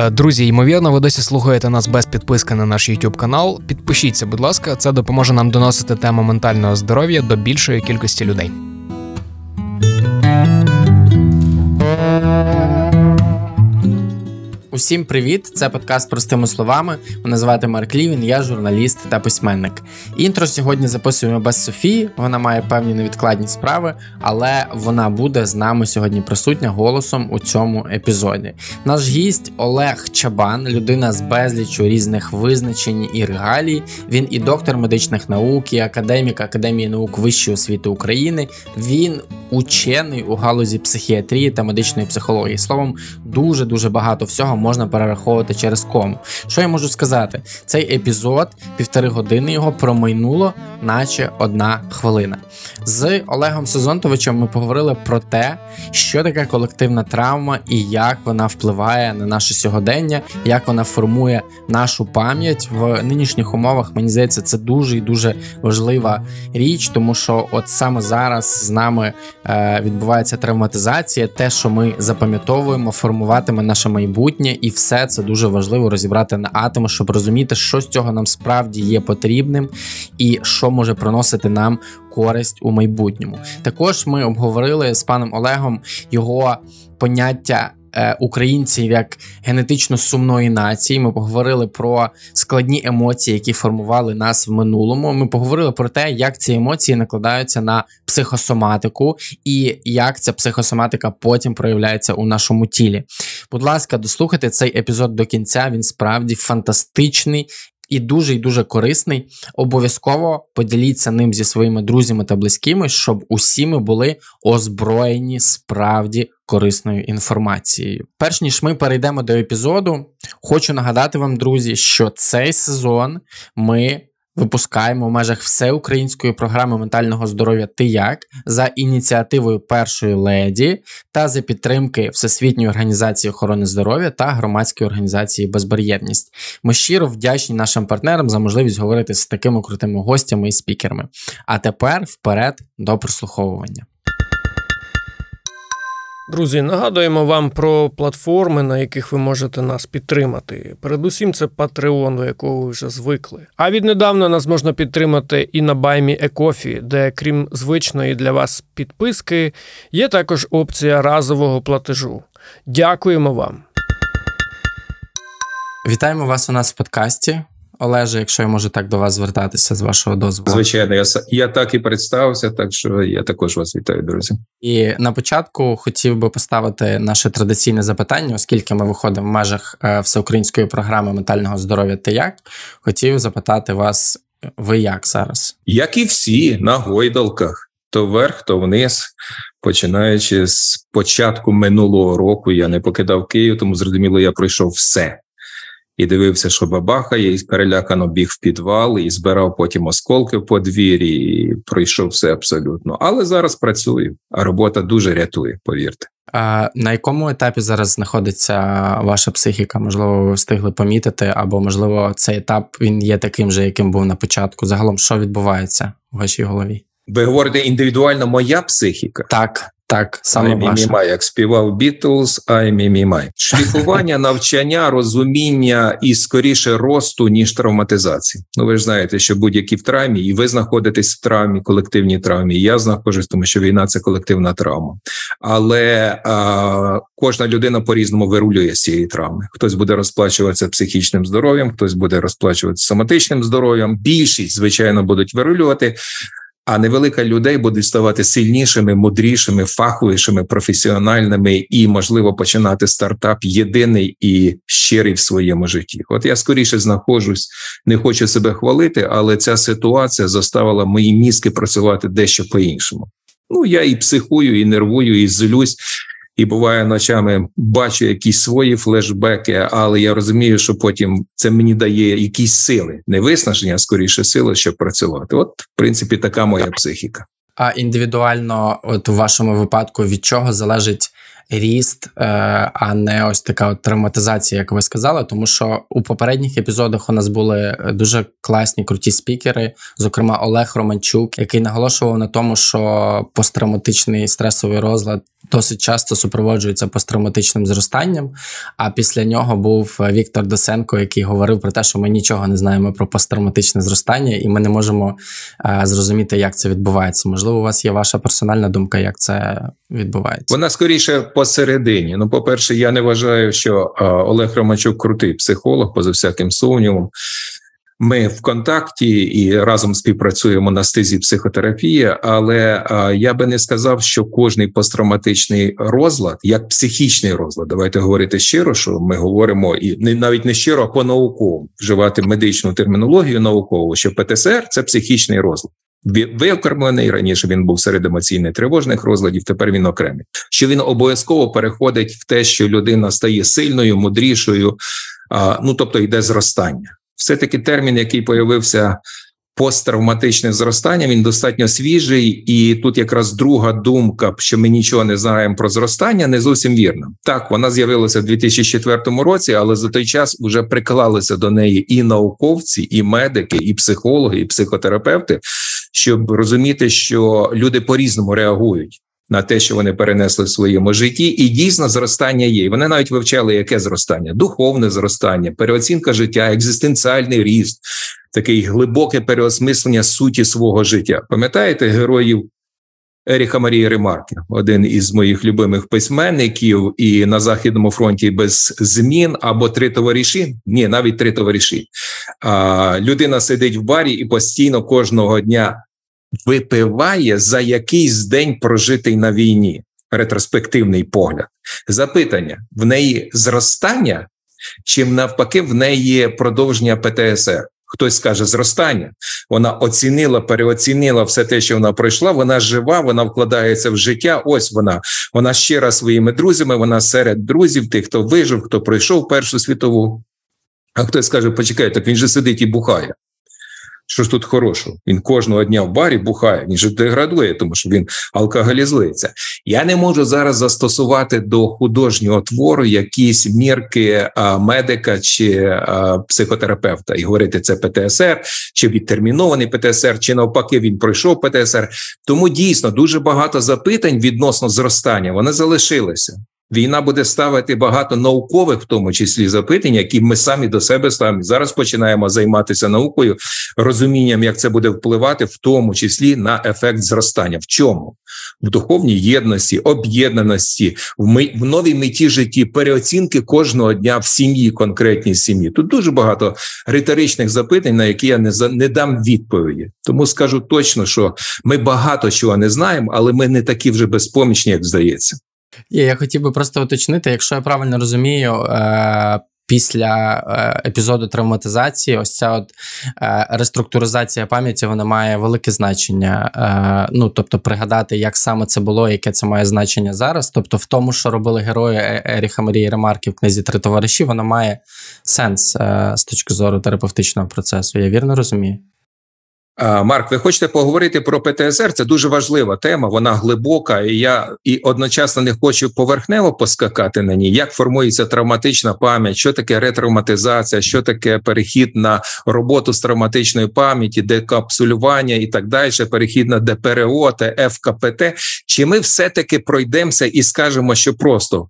Е, Друзі, ймовірно, ви досі слухаєте нас без підписки на наш YouTube канал. Підпишіться, будь ласка, це допоможе нам доносити тему ментального здоров'я до більшої кількості людей. Усім привіт! Це подкаст простими словами. Мене звати Марк Лівін, я журналіст та письменник. Інтро сьогодні записуємо без Софії. Вона має певні невідкладні справи, але вона буде з нами сьогодні присутня голосом у цьому епізоді. Наш гість Олег Чабан, людина з безлічу різних визначень і регалій. Він і доктор медичних наук, і академік Академії наук Вищої освіти України. Він учений у галузі психіатрії та медичної психології. Словом, дуже дуже багато всього можна перераховувати через кому. Що я можу сказати? Цей епізод, півтори години його промайнуло, наче одна хвилина. З Олегом Сезонтовичем ми поговорили про те, що таке колективна травма і як вона впливає на наше сьогодення, як вона формує нашу пам'ять в нинішніх умовах. Мені здається, це дуже і дуже важлива річ, тому що от саме зараз з нами е, відбувається травматизація, те, що ми запам'ятовуємо, формуватиме наше майбутнє, і все це дуже важливо розібрати на атоми, щоб розуміти, що з цього нам справді є потрібним, і що може приносити нам користь у майбутньому. Також ми обговорили з паном Олегом його поняття. Е, Українців як генетично сумної нації. Ми поговорили про складні емоції, які формували нас в минулому. Ми поговорили про те, як ці емоції накладаються на психосоматику, і як ця психосоматика потім проявляється у нашому тілі. Будь ласка, дослухайте цей епізод до кінця. Він справді фантастичний. І дуже і дуже корисний. Обов'язково поділіться ним зі своїми друзями та близькими, щоб усі ми були озброєні справді корисною інформацією. Перш ніж ми перейдемо до епізоду, хочу нагадати вам, друзі, що цей сезон ми випускаємо в межах всеукраїнської програми ментального здоров'я Ти як за ініціативою першої леді та за підтримки Всесвітньої організації охорони здоров'я та громадської організації Безбар'єрність. Ми щиро вдячні нашим партнерам за можливість говорити з такими крутими гостями і спікерами. А тепер вперед до прослуховування. Друзі, нагадуємо вам про платформи, на яких ви можете нас підтримати. Передусім, це Patreon, до якого ви вже звикли. А віднедавна нас можна підтримати і на Баймі Екофі, де, крім звичної для вас підписки, є також опція разового платежу. Дякуємо вам. Вітаємо вас у нас в подкасті. Олеже, якщо я можу так до вас звертатися з вашого дозволу. Звичайно, я я так і представився, так що я також вас вітаю, друзі. І на початку хотів би поставити наше традиційне запитання, оскільки ми виходимо в межах е, всеукраїнської програми ментального здоров'я Ти як хотів запитати вас, ви як зараз? Як і всі на гойдалках, то вверх, то вниз. Починаючи з початку минулого року, я не покидав Київ, тому зрозуміло, я пройшов все. І дивився, що бабахає, і перелякано біг в підвал, і збирав потім осколки в подвір'ї, і пройшов все абсолютно. Але зараз працюю, а робота дуже рятує, повірте. А на якому етапі зараз знаходиться ваша психіка? Можливо, ви встигли помітити, або можливо, цей етап він є таким же, яким був на початку. Загалом, що відбувається в вашій голові? Ви говорите індивідуально моя психіка. Так, так, саме me me my, як співав Бітлз, I me mine. Шліфування, навчання, розуміння і скоріше росту, ніж травматизації. Ну ви ж знаєте, що будь-які в травмі, і ви знаходитесь в травмі, колективній травмі. і Я знаходжусь, тому що війна це колективна травма. Але а, кожна людина по-різному вирулює з цієї травми. Хтось буде розплачуватися психічним здоров'ям, хтось буде розплачуватися соматичним здоров'ям. Більшість, звичайно, будуть вирулювати. А невелика людей будуть ставати сильнішими, мудрішими, фаховішими, професіональними і, можливо, починати стартап єдиний і щирий в своєму житті. От я скоріше знаходжусь, не хочу себе хвалити, але ця ситуація заставила мої мізки працювати дещо по-іншому. Ну я і психую, і нервую, і злюсь. І буває ночами бачу якісь свої флешбеки, але я розумію, що потім це мені дає якісь сили, не виснаження, а скоріше сили, щоб працювати. От, в принципі, така моя психіка. А індивідуально, от у вашому випадку, від чого залежить ріст, е, а не ось така от травматизація, як ви сказали, тому що у попередніх епізодах у нас були дуже класні круті спікери, зокрема Олег Романчук, який наголошував на тому, що посттравматичний стресовий розлад досить часто супроводжується посттравматичним зростанням. А після нього був Віктор Досенко, який говорив про те, що ми нічого не знаємо про посттравматичне зростання, і ми не можемо е, зрозуміти, як це відбувається. Можливо, у вас є ваша персональна думка, як це відбувається. Вона скоріше посередині. Ну, по-перше, я не вважаю, що а, Олег Ромачук крутий психолог, поза всяким сумнівом. Ми в контакті і разом співпрацюємо на стезі психотерапії, але я би не сказав, що кожний посттравматичний розлад, як психічний розлад, давайте говорити щиро, що ми говоримо і не навіть не щиро, а по науковому вживати медичну термінологію наукову, що ПТСР це психічний розлад. Виокремлений раніше він був серед емоційно-тривожних розладів. Тепер він окремий. Що він обов'язково переходить в те, що людина стає сильною, мудрішою, ну тобто йде зростання. Все таки термін, який появився посттравматичне зростання, він достатньо свіжий, і тут якраз друга думка, що ми нічого не знаємо про зростання, не зовсім вірна. Так, вона з'явилася в 2004 році, але за той час вже приклалися до неї і науковці, і медики, і психологи, і психотерапевти, щоб розуміти, що люди по-різному реагують. На те, що вони перенесли в своєму житті, і дійсно зростання є. Вони навіть вивчали, яке зростання: духовне зростання, переоцінка життя, екзистенціальний ріст, такий глибоке переосмислення суті свого життя. Пам'ятаєте героїв Еріха Марії Ремарки, один із моїх любимих письменників, і на Західному фронті без змін або три товариші? Ні, навіть три товариші. А, людина сидить в барі і постійно кожного дня випиває за якийсь день прожитий на війні. Ретроспективний погляд. Запитання: в неї зростання, чи навпаки, в неї продовження ПТСР? Хтось скаже зростання. Вона оцінила, переоцінила все те, що вона пройшла. Вона жива, вона вкладається в життя. Ось вона. Вона щира своїми друзями. Вона серед друзів, тих, хто вижив, хто пройшов Першу світову. А хтось скаже: почекай, так він же сидить і бухає. Що ж тут хорошого? Він кожного дня в барі бухає, він же деградує, тому що він алкоголізується. Я не можу зараз застосувати до художнього твору якісь мірки медика чи психотерапевта і говорити це ПТСР, чи відтермінований ПТСР, чи навпаки він пройшов ПТСР. Тому дійсно дуже багато запитань відносно зростання вони залишилися. Війна буде ставити багато наукових, в тому числі запитань, які ми самі до себе ставимо. Зараз починаємо займатися наукою, розумінням, як це буде впливати, в тому числі на ефект зростання. В чому? В духовній єдності, об'єднаності, в, ми, в новій меті житті, переоцінки кожного дня в сім'ї, конкретній сім'ї. Тут дуже багато риторичних запитань, на які я не за не дам відповіді. Тому скажу точно, що ми багато чого не знаємо, але ми не такі вже безпомічні, як здається. Я хотів би просто уточнити, якщо я правильно розумію, е, після е, епізоду травматизації, ось ця от е, реструктуризація пам'яті вона має велике значення. Е, ну тобто, пригадати, як саме це було, яке це має значення зараз. Тобто, в тому, що робили герої Еріха Марії Ремарки в книзі Три товариші, воно має сенс з точки зору терапевтичного процесу. Я вірно розумію? Марк, ви хочете поговорити про ПТСР? Це дуже важлива тема, вона глибока, і я і одночасно не хочу поверхнево поскакати на ній. Як формується травматична пам'ять, що таке ретравматизація, що таке перехід на роботу з травматичної пам'яті, декапсулювання і так далі, перехід на ДПРО та ФКПТ. Чи ми все-таки пройдемося і скажемо, що просто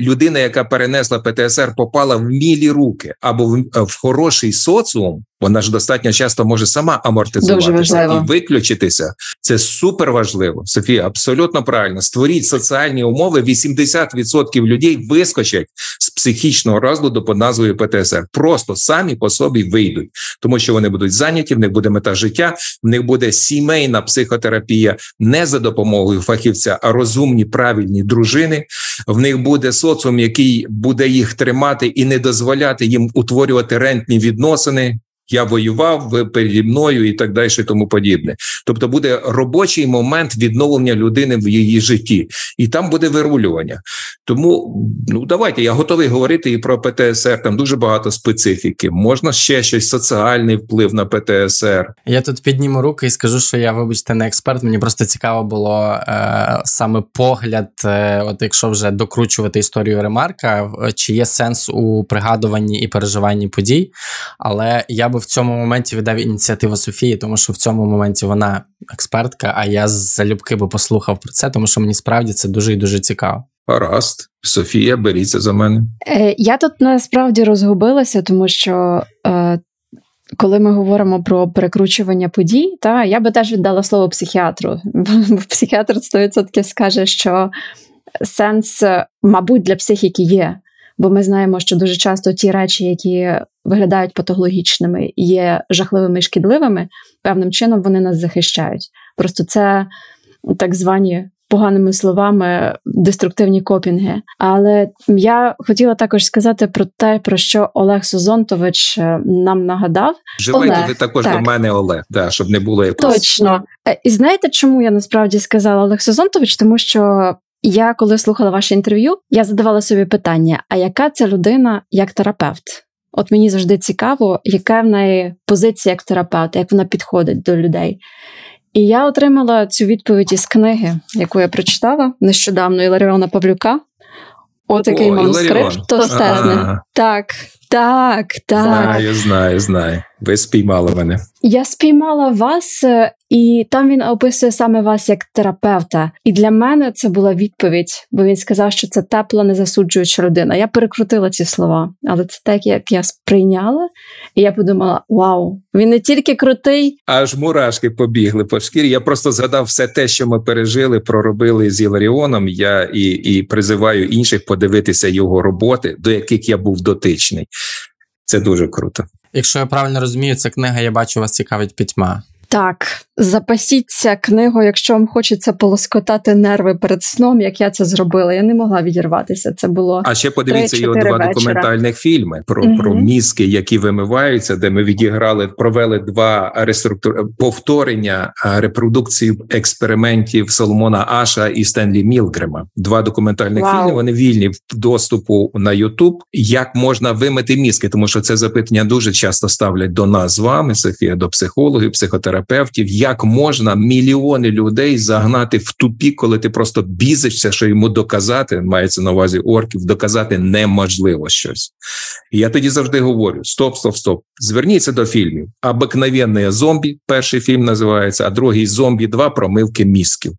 людина, яка перенесла ПТСР, попала в мілі руки або в, в хороший соціум, вона ж достатньо часто може сама амортизуватися і виключитися. Це супер важливо. Софія, абсолютно правильно. Створіть соціальні умови. 80% людей вискочать з психічного розладу під назвою ПТСР. Просто самі по собі вийдуть, тому що вони будуть зайняті, в них буде мета життя, в них буде сімейна психотерапія не за допомогою фахівця, а розумні, правильні дружини. В них буде соціум, який буде їх тримати і не дозволяти їм утворювати рентні відносини. Я воював, ви переді мною і так далі, і тому подібне. Тобто буде робочий момент відновлення людини в її житті, і там буде вирулювання. Тому ну давайте я готовий говорити і про ПТСР. Там дуже багато специфіки. Можна ще щось соціальний вплив на ПТСР. Я тут підніму руки і скажу, що я, вибачте, не експерт. Мені просто цікаво було е, саме погляд, е, от якщо вже докручувати історію ремарка, чи є сенс у пригадуванні і переживанні подій. Але я би в цьому моменті віддав ініціативу Софії, тому що в цьому моменті вона експертка, а я залюбки би послухав про це, тому що мені справді це дуже і дуже цікаво. Гаразд, Софія, беріться за мене. Е, Я тут насправді розгубилася, тому що е, коли ми говоримо про перекручування подій, та я би теж віддала слово психіатру. Бо психіатр 100% скаже, що сенс, мабуть, для психіки є. Бо ми знаємо, що дуже часто ті речі, які виглядають патологічними, є жахливими і шкідливими, певним чином вони нас захищають. Просто це так звані поганими словами деструктивні копінги. Але я хотіла також сказати про те, про що Олег Созонтович е, нам нагадав. Вживайте Олег, ви також так. до мене Олег, да, щоб не було якогось. Точно. Е, І знаєте, чому я насправді сказала Олег Созонтович? Тому що я, коли слухала ваше інтерв'ю, я задавала собі питання: а яка ця людина як терапевт? От мені завжди цікаво, яка в неї позиція як терапевта, як вона підходить до людей. І я отримала цю відповідь із книги, яку я прочитала нещодавно Іларіона Павлюка. Отакий манускрипт товстезний. Так, так, так. Знаю, знаю, знаю. Ви спіймали мене. Я спіймала вас, е, і там він описує саме вас як терапевта. І для мене це була відповідь, бо він сказав, що це тепла, незасуджуюча людина. Я перекрутила ці слова, але це так, як я сприйняла, і я подумала: вау, він не тільки крутий, Аж мурашки побігли по шкірі. Я просто згадав все те, що ми пережили, проробили з Іларіоном. Я і, і призиваю інших подивитися його роботи, до яких я був дотичний. Це дуже круто. Якщо я правильно розумію, ця книга, я бачу, вас цікавить пітьма. Так, запасіться книгою, якщо вам хочеться полоскотати нерви перед сном, як я це зробила. Я не могла відірватися. Це було А ще подивіться його два вечора. документальних фільми про, Мгм. про мізки, які вимиваються, де ми відіграли, провели два реструктур... повторення репродукції експериментів Соломона Аша і Стенлі Мілгрема. Два документальних фільми. Вони вільні в доступу на Ютуб. Як можна вимити мізки? Тому що це запитання дуже часто ставлять до нас з вами, Софія, до психологів, психотерапевтів. Як можна мільйони людей загнати в тупік, коли ти просто бізишся, що йому доказати, мається на увазі орків, доказати неможливо щось. І я тоді завжди говорю: стоп, стоп, стоп. Зверніться до фільмів. Обикновенне зомбі, перший фільм називається, а другий зомбі 2 промивки мізків.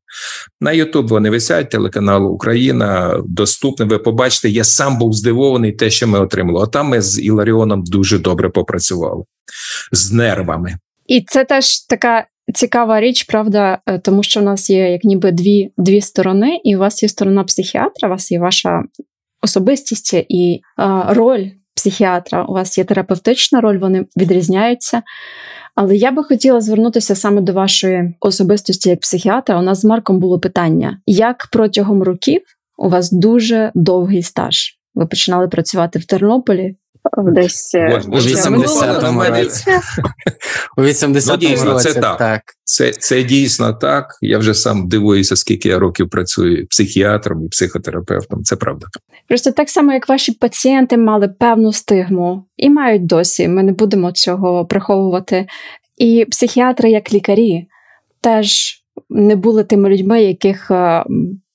На Ютуб вони висять, телеканал Україна доступний. Ви побачите, я сам був здивований те, що ми отримали. Отам ми з Іларіоном дуже добре попрацювали з нервами. І це теж така цікава річ, правда, е, тому що в нас є як ніби дві, дві сторони, і у вас є сторона психіатра, у вас є ваша особистість і е, роль психіатра. У вас є терапевтична роль, вони відрізняються. Але я би хотіла звернутися саме до вашої особистості як психіатра. У нас з Марком було питання: як протягом років у вас дуже довгий стаж? Ви починали працювати в Тернополі десь е, У 80-му році. У 80-му Ну, дійсно, це так. так. Це, це дійсно так. Я вже сам дивуюся, скільки я років працюю психіатром і психотерапевтом. Це правда. Просто так само, як ваші пацієнти мали певну стигму і мають досі. Ми не будемо цього приховувати. І психіатри, як лікарі, теж не були тими людьми, яких, е,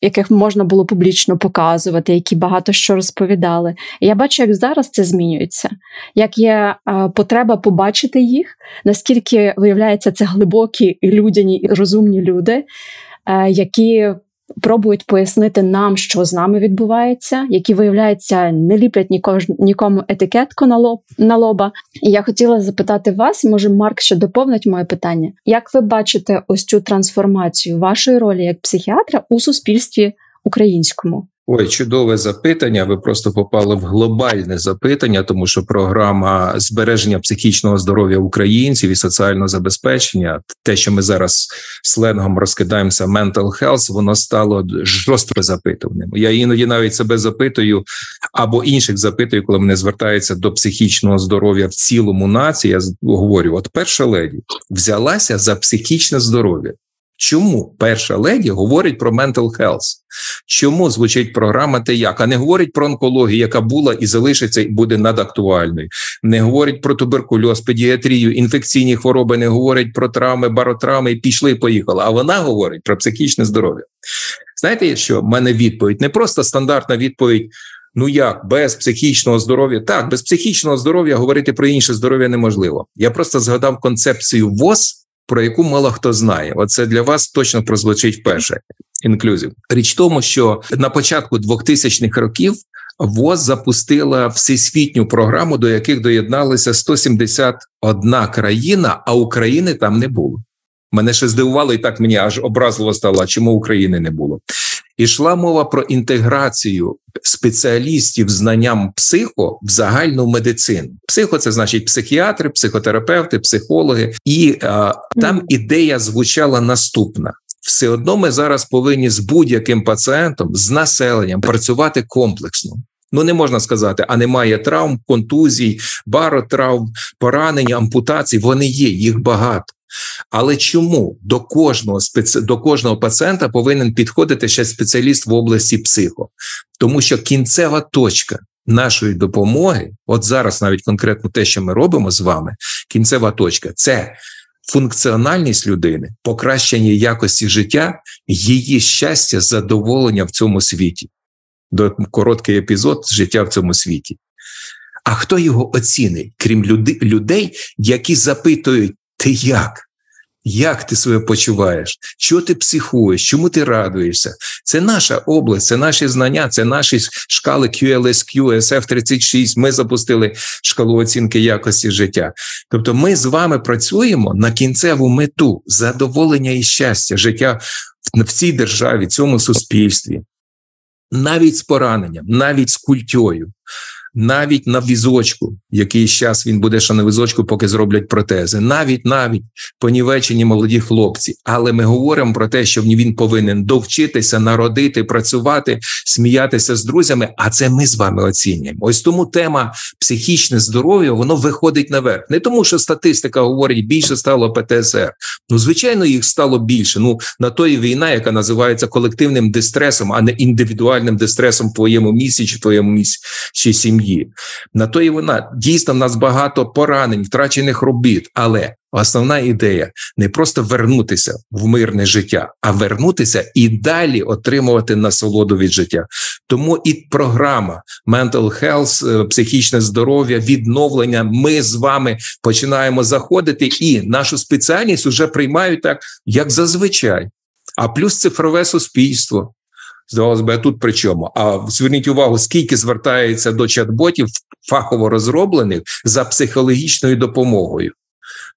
яких можна було публічно показувати, які багато що розповідали. Я бачу, як зараз це змінюється, як є е, потреба побачити їх, наскільки виявляється це глибокі людяні і розумні люди, е, які пробують пояснити нам, що з нами відбувається, які виявляється, не ліплять нікому етикетку на лоб на лоба. І я хотіла запитати вас, може, Марк ще доповнить моє питання. Як ви бачите ось цю трансформацію вашої ролі як психіатра у суспільстві українському? Ой, чудове запитання. Ви просто попали в глобальне запитання, тому що програма збереження психічного здоров'я українців і соціального забезпечення, те, що ми зараз сленгом розкидаємося, mental health, воно стало жорстко запитуваним. Я іноді навіть себе запитую або інших запитую, коли мене звертаються до психічного здоров'я в цілому нації. Я говорю: от перша леді взялася за психічне здоров'я. Чому перша леді говорить про mental health? Чому звучить програма те як, а не говорить про онкологію, яка була і залишиться, і буде надактуальною. Не говорить про туберкульоз, педіатрію, інфекційні хвороби, не говорить про травми, баротравми, пішли, поїхали. А вона говорить про психічне здоров'я. Знаєте, що в мене відповідь не просто стандартна відповідь. Ну як без психічного здоров'я? Так, без психічного здоров'я говорити про інше здоров'я неможливо. Я просто згадав концепцію ВОЗ, про яку мало хто знає. Оце для вас точно прозвучить вперше. Інклюзив. Річ в тому, що на початку 2000-х років ВОЗ запустила всесвітню програму, до яких доєдналися 171 країна, а України там не було. Мене ще здивувало, і так мені аж образливо стало, чому України не було. Ішла мова про інтеграцію спеціалістів знанням психо в загальну медицину. Психо це значить психіатри, психотерапевти, психологи, і а, там ідея звучала наступна. Все одно ми зараз повинні з будь-яким пацієнтом, з населенням працювати комплексно. Ну не можна сказати, а немає травм, контузій, баротравм, поранень, ампутацій. Вони є, їх багато. Але чому до кожного до кожного пацієнта повинен підходити ще спеціаліст в області психо? Тому що кінцева точка нашої допомоги, от зараз навіть конкретно те, що ми робимо з вами, кінцева точка це функціональність людини, покращення якості життя, її щастя, задоволення в цьому світі. До короткий епізод життя в цьому світі. А хто його оцінить, крім людей, які запитують, ти як? Як ти себе почуваєш? Що ти психуєш? Чому ти радуєшся? Це наша область, це наші знання, це наші шкали QLSQ, SF36. Ми запустили шкалу оцінки якості життя. Тобто, ми з вами працюємо на кінцеву мету задоволення і щастя, життя в цій державі, цьому суспільстві, навіть з пораненням, навіть з культьою навіть на візочку, якийсь час він буде ще на візочку, поки зроблять протези, навіть навіть понівечені молоді хлопці. Але ми говоримо про те, що він повинен довчитися, народити, працювати, сміятися з друзями. А це ми з вами оцінюємо. Ось тому тема психічне здоров'я воно виходить наверх. Не тому, що статистика говорить, більше стало ПТСР. Ну, звичайно, їх стало більше. Ну на то війна, яка називається колективним дистресом, а не індивідуальним дистресом в твоєму місці чи твоєму місці чи сім'ї сім'ї. На то і вона дійсно в нас багато поранень, втрачених робіт, але основна ідея не просто вернутися в мирне життя, а вернутися і далі отримувати насолоду від життя. Тому і програма Mental Health, е, психічне здоров'я, відновлення. Ми з вами починаємо заходити, і нашу спеціальність вже приймають так, як зазвичай. А плюс цифрове суспільство. Здавалось би, а тут при чому? А зверніть увагу, скільки звертається до чат-ботів фахово розроблених за психологічною допомогою.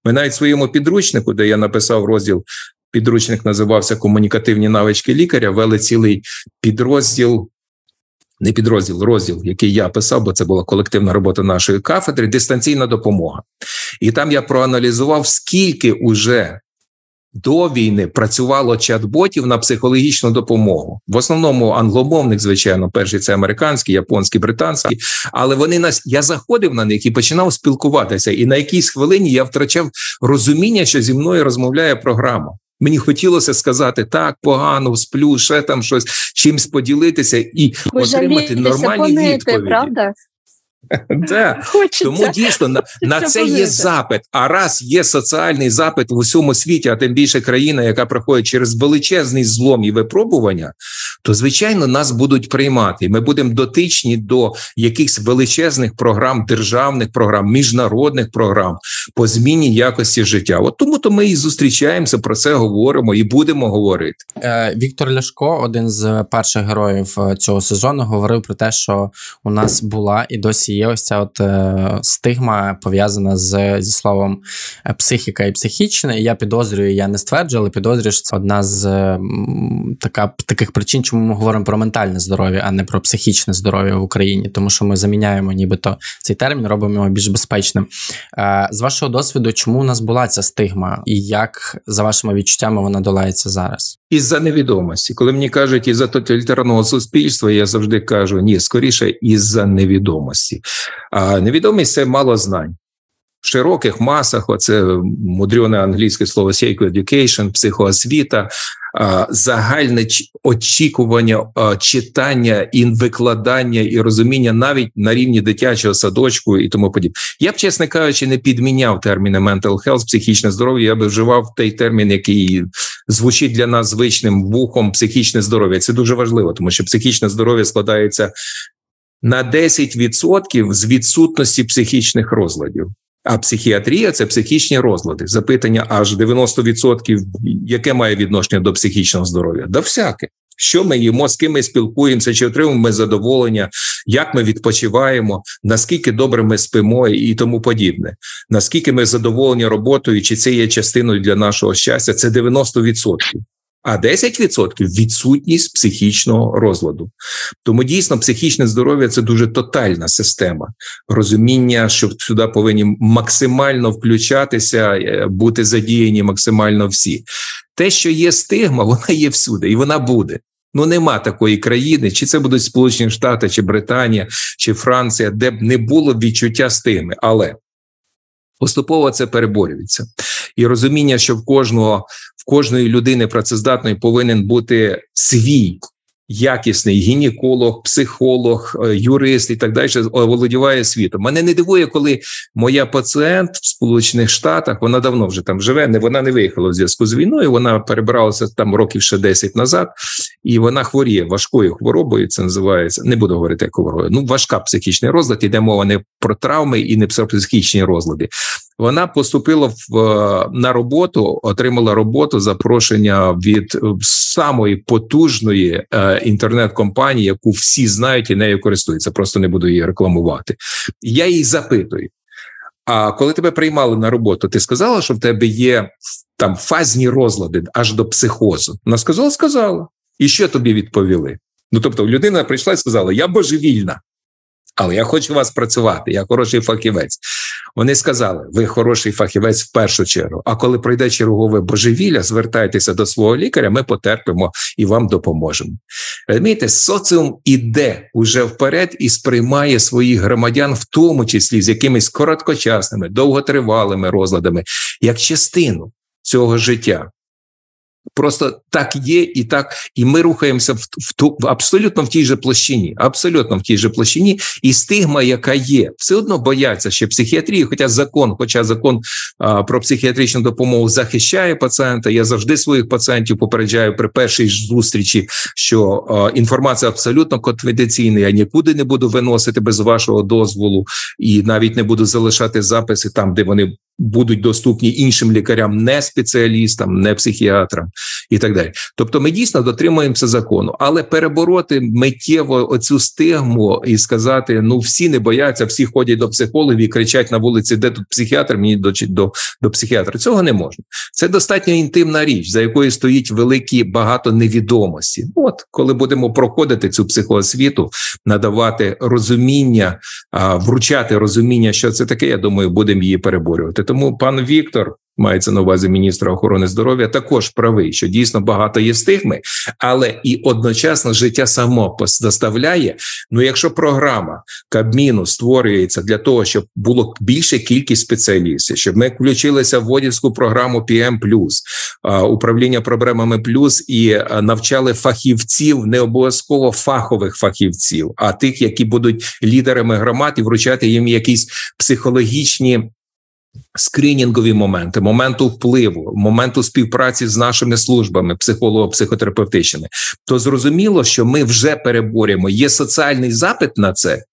Ми навіть в своєму підручнику, де я написав розділ, підручник називався Комунікативні навички лікаря, вели цілий підрозділ. Не підрозділ, розділ, який я писав, бо це була колективна робота нашої кафедри, дистанційна допомога. І там я проаналізував, скільки уже до війни працювало чат-ботів на психологічну допомогу. В основному англомовних, звичайно, перший це американський, японський, британський. Але вони нас я заходив на них і починав спілкуватися. І на якійсь хвилині я втрачав розуміння, що зі мною розмовляє програма. Мені хотілося сказати так, погано, сплю, ще там щось чимсь поділитися і Ви отримати нормальні понити, відповіді. правда? Да. Хочеться. Тому дійсно на, на Це це є запит. А раз є соціальний запит в усьому світі, а тим більше країна, яка проходить через величезний злом і випробування, то звичайно нас будуть приймати. Ми будемо дотичні до якихось величезних програм, державних програм, міжнародних програм по зміні якості життя. От тому то ми і зустрічаємося про це говоримо і будемо говорити. Е, Віктор Ляшко, один з перших героїв е, цього сезону, говорив про те, що у нас була і досі є ось ця от е, стигма пов'язана з зі словом е, психіка і психічне. Я підозрюю, я не стверджую, але підозрюю, що це одна з е, така таких причин, чому ми говоримо про ментальне здоров'я, а не про психічне здоров'я в Україні, тому що ми заміняємо, нібито цей термін, робимо його більш безпечним. Е, З вашого досвіду, чому у нас була ця стигма, і як за вашими відчуттями вона долається зараз? Із-за невідомості, коли мені кажуть із-за тоталітарного суспільства, я завжди кажу ні, скоріше із-за невідомості. А невідомість це мало знань. В широких масах, оце мудрене англійське слово «psycho education», психоосвіта, загальне очікування читання і викладання і розуміння навіть на рівні дитячого садочку і тому подібне. Я б, чесно кажучи, не підміняв терміни mental health, психічне здоров'я. Я би вживав той термін, який звучить для нас звичним вухом психічне здоров'я. Це дуже важливо, тому що психічне здоров'я складається на 10% з відсутності психічних розладів. А психіатрія це психічні розлади. Запитання аж 90%, яке має відношення до психічного здоров'я? Да всяке. Що ми їмо, з ким ми спілкуємося, чи отримуємо ми задоволення, як ми відпочиваємо, наскільки добре ми спимо і тому подібне. Наскільки ми задоволені роботою, чи це є частиною для нашого щастя? Це 90%. А 10% відсутність психічного розладу. Тому дійсно психічне здоров'я це дуже тотальна система розуміння, що сюди повинні максимально включатися, е, бути задіяні максимально всі. Те, що є стигма, вона є всюди, і вона буде. Ну нема такої країни, чи це будуть Сполучені Штати, чи Британія, чи Франція, де б не було відчуття стигми, але поступово це переборюється, і розуміння, що в кожного в кожної людини працездатної повинен бути свій якісний гінеколог, психолог, е, юрист і так далі володіває світом. Мене не дивує, коли моя пацієнт в Сполучених Штатах вона давно вже там живе. Не вона не виїхала в зв'язку з війною. Вона перебралася там років ще 10 назад, і вона хворіє важкою хворобою. Це називається. Не буду говорити як хворою. Ну важка психічний розлад. Іде мова не про травми і не психічні розлади. Вона поступила в е, на роботу, отримала роботу запрошення від самої потужної е, інтернет-компанії, яку всі знають і нею користуються. Просто не буду її рекламувати. Я їй запитую: а коли тебе приймали на роботу, ти сказала, що в тебе є там фазні розлади аж до психозу? Вона сказала, сказала. І що тобі відповіли? Ну тобто, людина прийшла і сказала: Я божевільна. Але я хочу вас працювати, я хороший фахівець. Вони сказали: ви хороший фахівець в першу чергу. А коли пройде чергове божевілля, звертайтеся до свого лікаря, ми потерпимо і вам допоможемо. Розумієте, соціум іде уже вперед і сприймає своїх громадян, в тому числі з якимись короткочасними, довготривалими розладами, як частину цього життя. Просто так є, і так, і ми рухаємося в в ту в абсолютно в тій же площині, абсолютно в тій же площині, і стигма, яка є, все одно бояться ще психіатрії. Хоча закон, хоча закон а, про психіатричну допомогу захищає пацієнта. Я завжди своїх пацієнтів попереджаю при першій зустрічі, що а, інформація абсолютно конфіденційна. Я нікуди не буду виносити без вашого дозволу, і навіть не буду залишати записи там, де вони будуть доступні іншим лікарям, не спеціалістам, не психіатрам і так далі. Тобто, ми дійсно дотримуємося закону, але перебороти миттєво оцю стигму і сказати: ну всі не бояться, всі ходять до психологів і кричать на вулиці, де тут психіатр, мені до до, до психіатра. Цього не можна. Це достатньо інтимна річ, за якою стоїть великі багато невідомості. От коли будемо проходити цю психоосвіту, надавати розуміння, вручати розуміння, що це таке. Я думаю, будемо її переборювати. Тому пан Віктор мається на увазі міністра охорони здоров'я, також правий, що дійсно багато є стигми, але і одночасно життя само доставляє. Ну, якщо програма Кабміну створюється для того, щоб було більше кількість спеціалістів, щоб ми включилися в водівську програму PM+, управління проблемами плюс і навчали фахівців, не обов'язково фахових фахівців, а тих, які будуть лідерами громад і вручати їм якісь психологічні скринінгові моменти, моменту впливу, моменту співпраці з нашими службами, психолого-психотерапевтичними, то зрозуміло, що ми вже переборюємо. Є соціальний запит на це,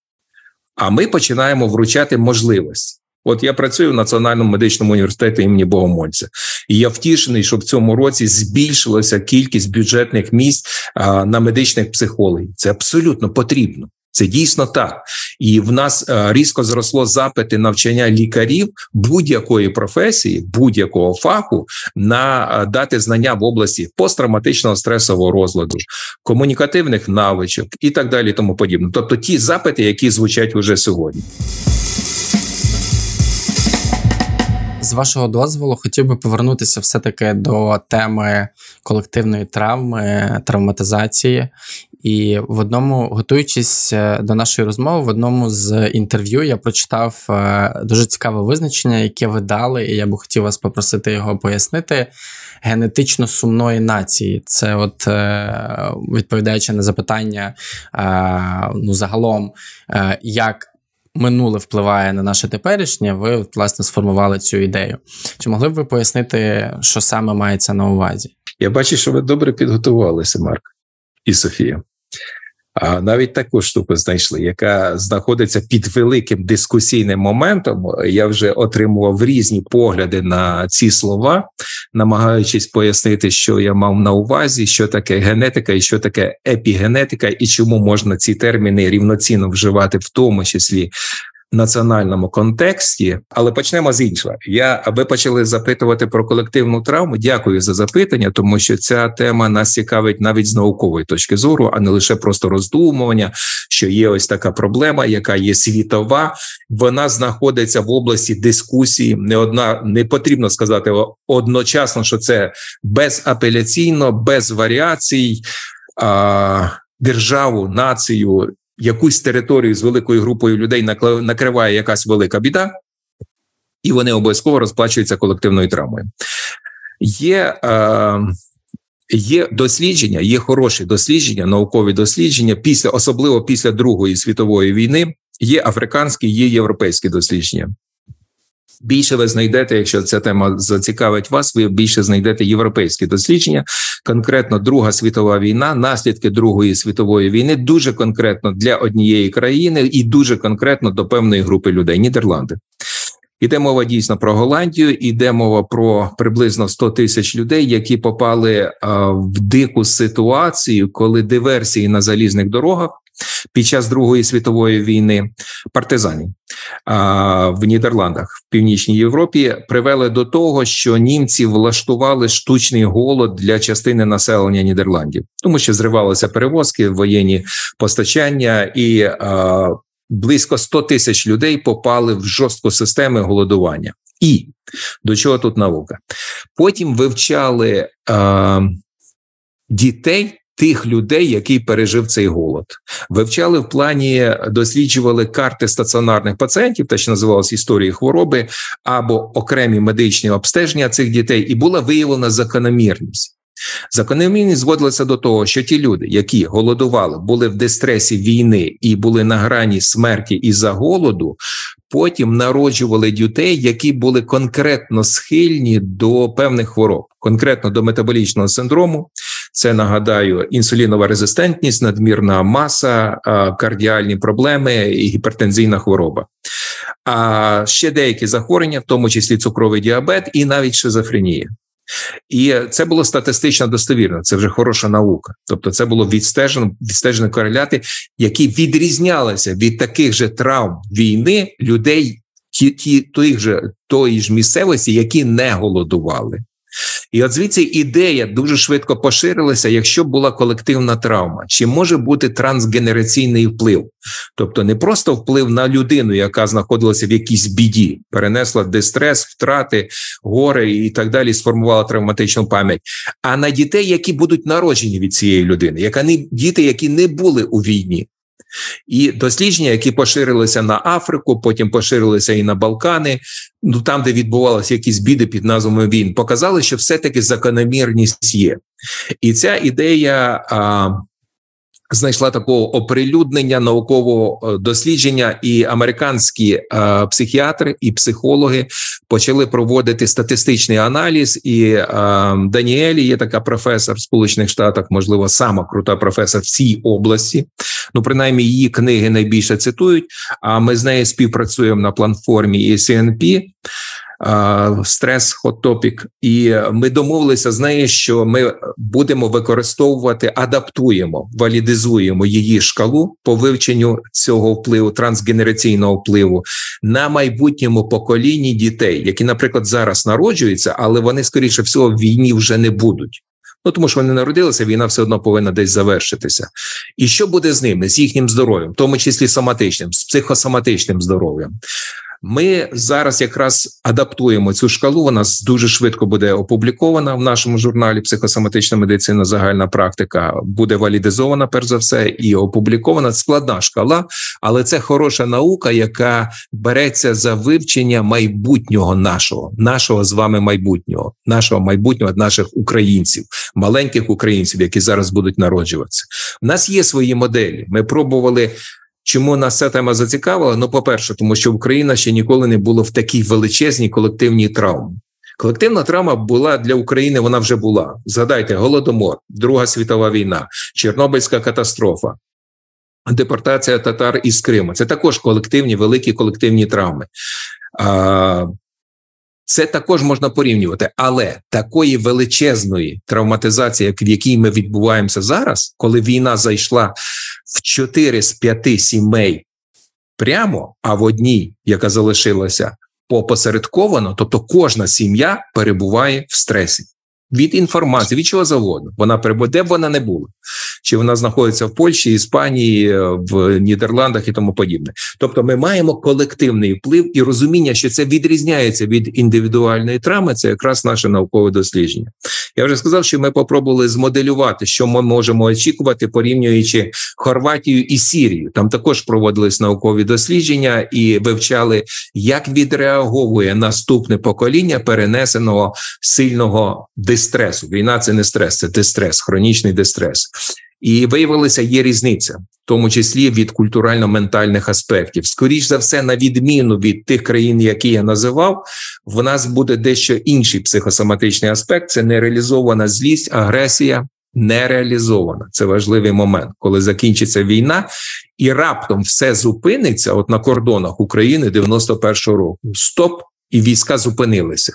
а ми починаємо вручати можливості. От я працюю в Національному медичному університеті імені Богомольця, і я втішений, що в цьому році збільшилася кількість бюджетних місць на медичних психологів. Це абсолютно потрібно. Це дійсно так, і в нас е, різко зросло запити навчання лікарів будь-якої професії, будь-якого фаху на е, дати знання в області посттравматичного стресового розладу, комунікативних навичок і так далі, тому подібне. Тобто ті запити, які звучать уже сьогодні. З вашого дозволу хотів би повернутися все-таки до теми колективної травми, травматизації і в одному, готуючись е, до нашої розмови, в одному з інтерв'ю я прочитав е, дуже цікаве визначення, яке ви дали, і я би хотів вас попросити його пояснити. Генетично сумної нації. Це, от е, відповідаючи на запитання, ну загалом, як. Минуле впливає на наше теперішнє, ви власне сформували цю ідею. Чи могли б ви пояснити, що саме мається на увазі? Я бачу, що ви добре підготувалися, Марк і Софія. А навіть таку штуку знайшли, яка знаходиться під великим дискусійним моментом. Я вже отримував різні погляди на ці слова, намагаючись пояснити, що я мав на увазі, що таке генетика і що таке епігенетика, і чому можна ці терміни рівноцінно вживати, в тому числі національному контексті, але почнемо з іншого. Я ви почали запитувати про колективну травму. Дякую за запитання, тому що ця тема нас цікавить навіть з наукової точки зору, а не лише просто роздумування, що є ось така проблема, яка є світова. Вона знаходиться в області дискусії. Не одна не потрібно сказати одночасно, що це безапеляційно, без варіацій. А, Державу, націю якусь територію з великою групою людей накриває якась велика біда, і вони обов'язково розплачуються колективною травмою. Є е, є дослідження, є хороші дослідження, наукові дослідження після, особливо після Другої світової війни. Є африканські, є європейські дослідження. Більше ви знайдете, якщо ця тема зацікавить вас, ви більше знайдете європейські дослідження. Конкретно Друга світова війна, наслідки Другої світової війни, дуже конкретно для однієї країни і дуже конкретно до певної групи людей. Нідерланди. Іде мова дійсно про Голландію, іде мова про приблизно 100 тисяч людей, які попали в дику ситуацію, коли диверсії на залізних дорогах під час Другої світової війни партизанів в Нідерландах в північній Європі привели до того, що німці влаштували штучний голод для частини населення Нідерландів, тому що зривалися перевозки, воєнні постачання і близько 100 тисяч людей попали в жорстку систему голодування. І до чого тут наука? Потім вивчали е, дітей тих людей, які пережив цей голод. Вивчали в плані, досліджували карти стаціонарних пацієнтів, те, що називалось історії хвороби, або окремі медичні обстеження цих дітей, і була виявлена закономірність. Закономірність зводилася до того, що ті люди, які голодували, були в дистресі війни і були на грані смерті із-за голоду, потім народжували дітей, які були конкретно схильні до певних хвороб, конкретно до метаболічного синдрому, це нагадаю інсулінова резистентність, надмірна маса, кардіальні проблеми і гіпертензійна хвороба. А ще деякі захворювання, в тому числі цукровий діабет і навіть шизофренія. І це було статистично достовірно. Це вже хороша наука. Тобто, це було відстежено відстежено кореляти, які відрізнялися від таких же травм війни людей, ті, ті тої ж тої ж місцевості, які не голодували. І от звідси ідея дуже швидко поширилася, якщо була колективна травма, чи може бути трансгенераційний вплив, тобто не просто вплив на людину, яка знаходилася в якійсь біді, перенесла дистрес, втрати, горе і так далі, сформувала травматичну пам'ять, а на дітей, які будуть народжені від цієї людини, яка не діти, які не були у війні. І дослідження, які поширилися на Африку, потім поширилися і на Балкани, ну там, де відбувалися якісь біди під назвами війн, показали, що все-таки закономірність є. І ця ідея а, знайшла такого оприлюднення наукового е, дослідження, і американські е, психіатри і психологи почали проводити статистичний аналіз. І е, Даніелі є така професор в Сполучених Штатах, можливо, сама крута професор в цій області. Ну, принаймні, її книги найбільше цитують. А ми з нею співпрацюємо на платформі CNP стрес Topic, і ми домовилися з нею, що ми будемо використовувати, адаптуємо, валідизуємо її шкалу по вивченню цього впливу, трансгенераційного впливу на майбутньому поколінні дітей, які, наприклад, зараз народжуються, але вони скоріше всього в війні вже не будуть. Ну тому що вони народилися, війна все одно повинна десь завершитися. І що буде з ними, з їхнім здоров'ям, в тому числі соматичним, з психосоматичним здоров'ям? Ми зараз якраз адаптуємо цю шкалу. Вона дуже швидко буде опублікована в нашому журналі Психосоматична медицина, загальна практика буде валідизована, перш за все, і опублікована складна шкала, але це хороша наука, яка береться за вивчення майбутнього нашого, нашого з вами майбутнього, нашого майбутнього наших українців, маленьких українців, які зараз будуть народжуватися. У нас є свої моделі. Ми пробували Чому нас ця тема зацікавила? Ну, по-перше, тому що Україна ще ніколи не була в такій величезній колективній травмі. Колективна травма була для України. Вона вже була. Згадайте, голодомор, Друга світова війна, Чорнобильська катастрофа, депортація татар із Криму. Це також колективні, великі колективні травми. А, це також можна порівнювати, але такої величезної травматизації, в якій ми відбуваємося зараз, коли війна зайшла в 4 з 5 сімей прямо, а в одній, яка залишилася попосередковано, тобто кожна сім'я перебуває в стресі. Від інформації, від чого завгодно. Вона перебуває, де б вона не була, чи вона знаходиться в Польщі, Іспанії, в Нідерландах і тому подібне. Тобто, ми маємо колективний вплив і розуміння, що це відрізняється від індивідуальної травми. Це якраз наше наукове дослідження. Я вже сказав, що ми попробували змоделювати, що ми можемо очікувати, порівнюючи Хорватію і Сірію. Там також проводились наукові дослідження і вивчали, як відреаговує наступне покоління перенесеного сильного дистресу. Війна це не стрес, це дистрес, хронічний дистрес. І виявилося, є різниця, в тому числі від культурально-ментальних аспектів. Скоріш за все, на відміну від тих країн, які я називав, в нас буде дещо інший психосоматичний аспект: це нереалізована злість, агресія. Не реалізована. Це важливий момент, коли закінчиться війна, і раптом все зупиниться. От на кордонах України 91-го року. Стоп, і війська зупинилися.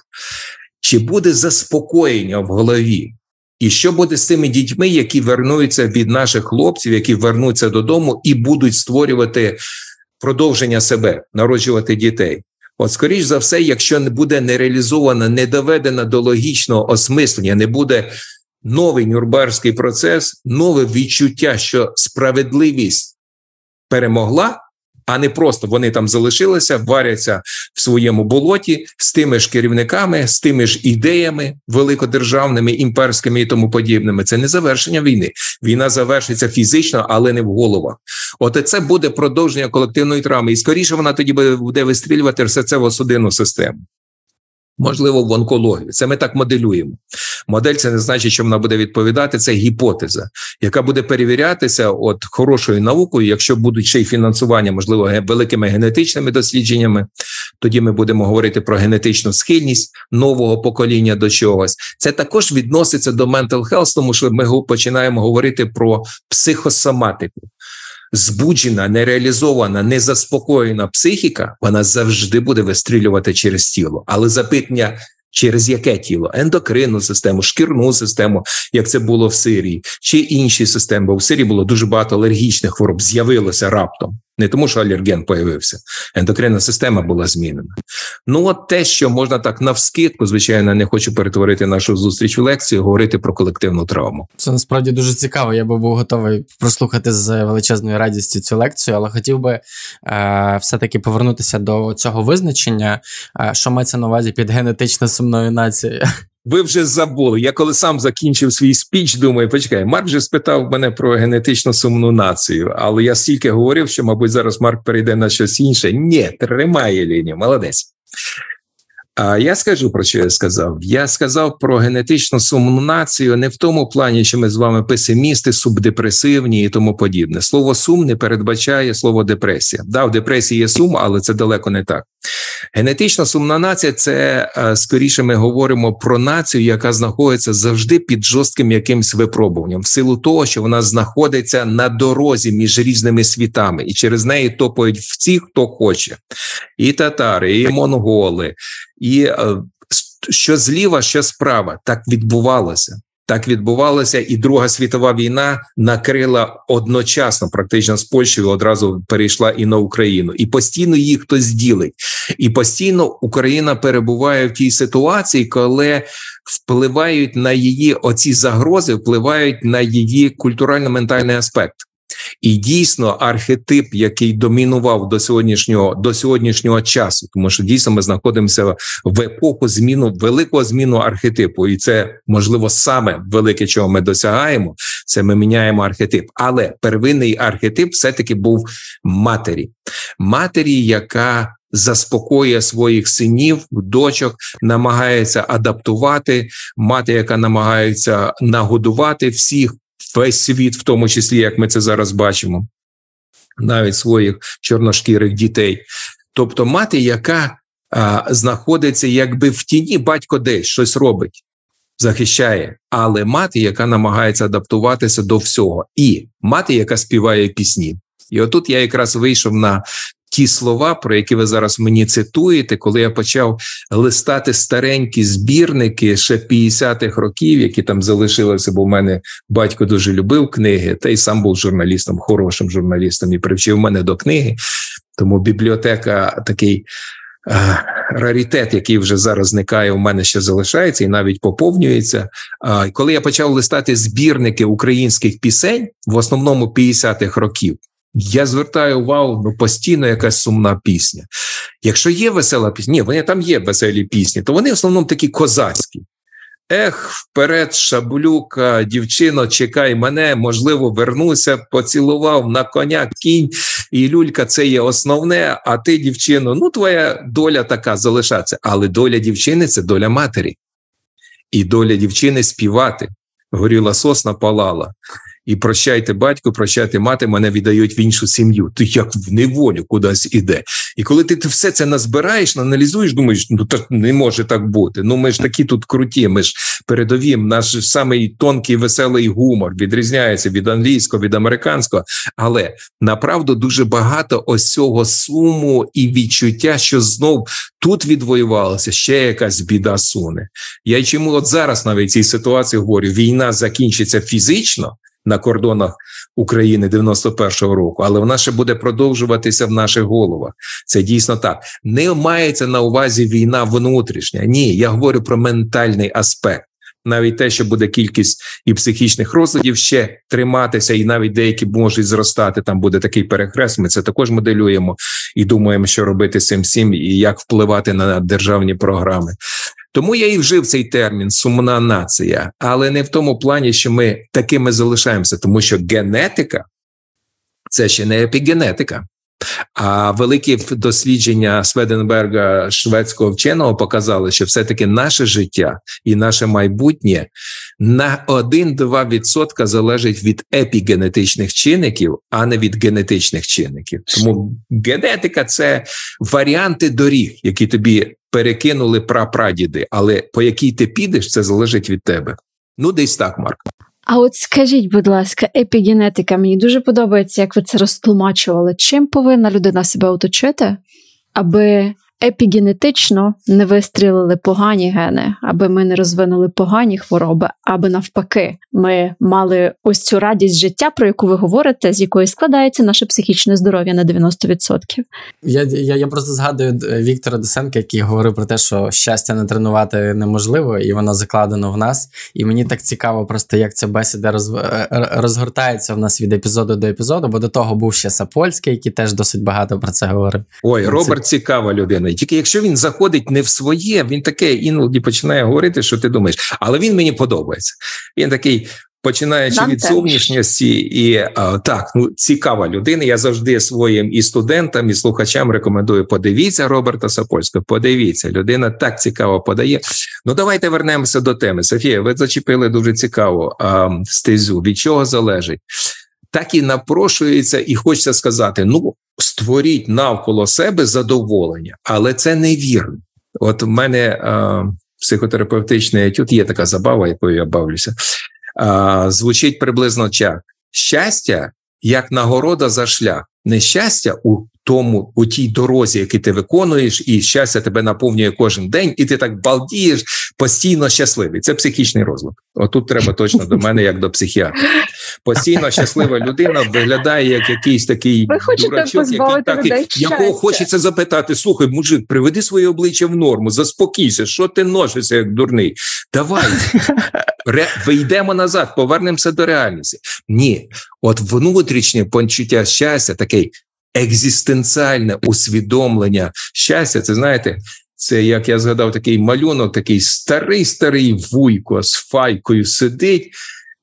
Чи буде заспокоєння в голові? І що буде з цими дітьми, які вернуться від наших хлопців, які вернуться додому і будуть створювати продовження себе, народжувати дітей? От, скоріш за все, якщо не буде не реалізована, не доведена до логічного осмислення, не буде новий нюрнберзький процес, нове відчуття, що справедливість перемогла, а не просто вони там залишилися, варяться в своєму болоті з тими ж керівниками, з тими ж ідеями великодержавними, імперськими і тому подібними. Це не завершення війни. Війна завершиться фізично, але не в головах. От це буде продовження колективної травми, і скоріше вона тоді буде вистрілювати все це в судинну систему. Можливо, в онкологію. Це ми так моделюємо. Модель це не значить, що вона буде відповідати. Це гіпотеза, яка буде перевірятися от хорошою наукою. Якщо будуть ще й фінансування, можливо, великими генетичними дослідженнями, тоді ми будемо говорити про генетичну схильність нового покоління до чогось. Це також відноситься до mental health, тому що ми починаємо говорити про психосоматику збуджена, нереалізована, незаспокоєна психіка, вона завжди буде вистрілювати через тіло. Але запитання. Через яке тіло? Ендокринну систему, шкірну систему, як це було в Сирії, чи інші системи, бо в Сирії було дуже багато алергічних хвороб, з'явилося раптом. Не тому, що алерген появився, ендокринна система була змінена. Ну, от те, що можна так навскидку, звичайно, не хочу перетворити нашу зустріч у лекцію, говорити про колективну травму. Це насправді дуже цікаво. Я би був готовий прослухати з величезною радістю цю лекцію, але хотів би е, все-таки повернутися до цього визначення, е, що мається на увазі під генетично сумною нацією. Ви вже забули. Я коли сам закінчив свій спіч, думаю, почекай, Марк вже спитав мене про генетично сумну націю, але я стільки говорив, що, мабуть, зараз Марк перейде на щось інше. Ні, тримає лінію, молодець. А я скажу про що я сказав. Я сказав про генетично сумну націю не в тому плані, що ми з вами песимісти, субдепресивні і тому подібне. Слово сум не передбачає слово депресія. Да, в депресії є сум, але це далеко не так. Генетично сумна нація це скоріше ми говоримо про націю, яка знаходиться завжди під жорстким якимсь випробуванням, в силу того, що вона знаходиться на дорозі між різними світами, і через неї топають всі, хто хоче, і татари, і монголи, і що зліва, що справа так відбувалося. Так відбувалося, і Друга світова війна накрила одночасно, практично з Польщею одразу перейшла і на Україну, і постійно їх хтось ділить, і постійно Україна перебуває в тій ситуації, коли впливають на її оці загрози, впливають на її культурально-ментальний аспект. І дійсно архетип, який домінував до сьогоднішнього до сьогоднішнього часу, тому що дійсно ми знаходимося в епоху зміну великого зміну архетипу, і це можливо саме велике, чого ми досягаємо. Це ми міняємо архетип. Але первинний архетип все таки був матері, матері, яка Заспокоює своїх синів, дочок, намагається адаптувати мати, яка намагається нагодувати всіх, весь світ, в тому числі, як ми це зараз бачимо, навіть своїх чорношкірих дітей. Тобто, мати, яка а, знаходиться якби в тіні, батько десь щось робить, захищає, але мати, яка намагається адаптуватися до всього, і мати, яка співає пісні. І отут я якраз вийшов на ті слова, про які ви зараз мені цитуєте, коли я почав листати старенькі збірники ще 50-х років, які там залишилися, бо в мене батько дуже любив книги, та й сам був журналістом, хорошим журналістом і привчив мене до книги. Тому бібліотека такий. е, Раритет, який вже зараз зникає, у мене ще залишається і навіть поповнюється. Коли я почав листати збірники українських пісень, в основному 50-х років, я звертаю увагу ну, постійно якась сумна пісня. Якщо є весела пісня, ні, вони там є веселі пісні, то вони в основному такі козацькі. Ех, вперед, шаблюка, дівчино, чекай мене, можливо, вернуся, поцілував на коня кінь, і люлька це є основне. А ти, дівчино, ну твоя доля така залишатися. Але доля дівчини це доля матері. І доля дівчини співати. Горіла сосна палала. І прощайте батько, прощайте мати, мене віддають в іншу сім'ю. Ти як в неволю кудись іде. І коли ти, все це назбираєш, аналізуєш, думаєш, ну так не може так бути. Ну ми ж такі тут круті, ми ж передові, наш самий тонкий веселий гумор відрізняється від англійського, від американського. Але направду дуже багато ось цього суму і відчуття, що знов тут відвоювалося ще якась біда суне. Я чому от зараз навіть цій ситуації говорю: війна закінчиться фізично на кордонах України 91-го року, але вона ще буде продовжуватися в наших головах. Це дійсно так. Не мається на увазі війна внутрішня. Ні, я говорю про ментальний аспект. Навіть те, що буде кількість і психічних розладів ще триматися, і навіть деякі можуть зростати. Там буде такий перехрест. Ми це також моделюємо і думаємо, що робити цим всім, і як впливати на державні програми. Тому я і вжив цей термін сумна нація, але не в тому плані, що ми такими залишаємося, тому що генетика це ще не епігенетика. А великі дослідження Сведенберга шведського вченого показали, що все-таки наше життя і наше майбутнє на 1-2% залежить від епігенетичних чинників, а не від генетичних чинників. Тому генетика це варіанти доріг, які тобі перекинули прапрадіди, але по якій ти підеш, це залежить від тебе. Ну, десь так, Марк. А от скажіть, будь ласка, епігенетика, мені дуже подобається, як ви це розтлумачували. Чим повинна людина себе оточити, аби епігенетично не вистрілили погані гени, аби ми не розвинули погані хвороби, аби навпаки, ми мали ось цю радість життя, про яку ви говорите, з якої складається наше психічне здоров'я на 90%. Я, я, я просто згадую е, Віктора Досенка, який говорив про те, що щастя не тренувати неможливо, і воно закладено в нас. І мені так цікаво, просто як ця бесіда роз, е, розгортається в нас від епізоду до епізоду, бо до того був ще Сапольський, який теж досить багато про це говорив. Ой, Роберт цікава людина. Тільки якщо він заходить не в своє, він таке іноді починає говорити, що ти думаєш, але він мені подобається. Він такий. Починаючи Нам від зовнішньості, і а, так, ну цікава людина. Я завжди своїм і студентам, і слухачам рекомендую. Подивіться Роберта Сапольського. Подивіться, людина так цікаво подає. Ну давайте вернемося до теми. Софія, ви зачепили дуже цікаву а, стезю. Від чого залежить? Так і напрошується, і хочеться сказати: ну створіть навколо себе задоволення, але це невірно. От в мене а, психотерапевтичний етюд є така забава, якою я бавлюся. А, звучить приблизно так. Щастя як нагорода за шлях, нещастя у тому, у тій дорозі, яку ти виконуєш, і щастя тебе наповнює кожен день, і ти так балдієш, постійно щасливий. Це психічний розлад. Отут треба точно до мене, як до психіатра. Постійно щаслива людина виглядає як якийсь такий дурачок, який так, якого хочеться запитати: слухай, мужик, приведи своє обличчя в норму, заспокійся, що ти носишся як дурний. Давай ре, вийдемо назад, повернемося до реальності. Ні, от внутрішнє почуття щастя, таке екзистенціальне усвідомлення щастя, це знаєте. Це як я згадав, такий малюнок, такий старий старий вуйко з файкою сидить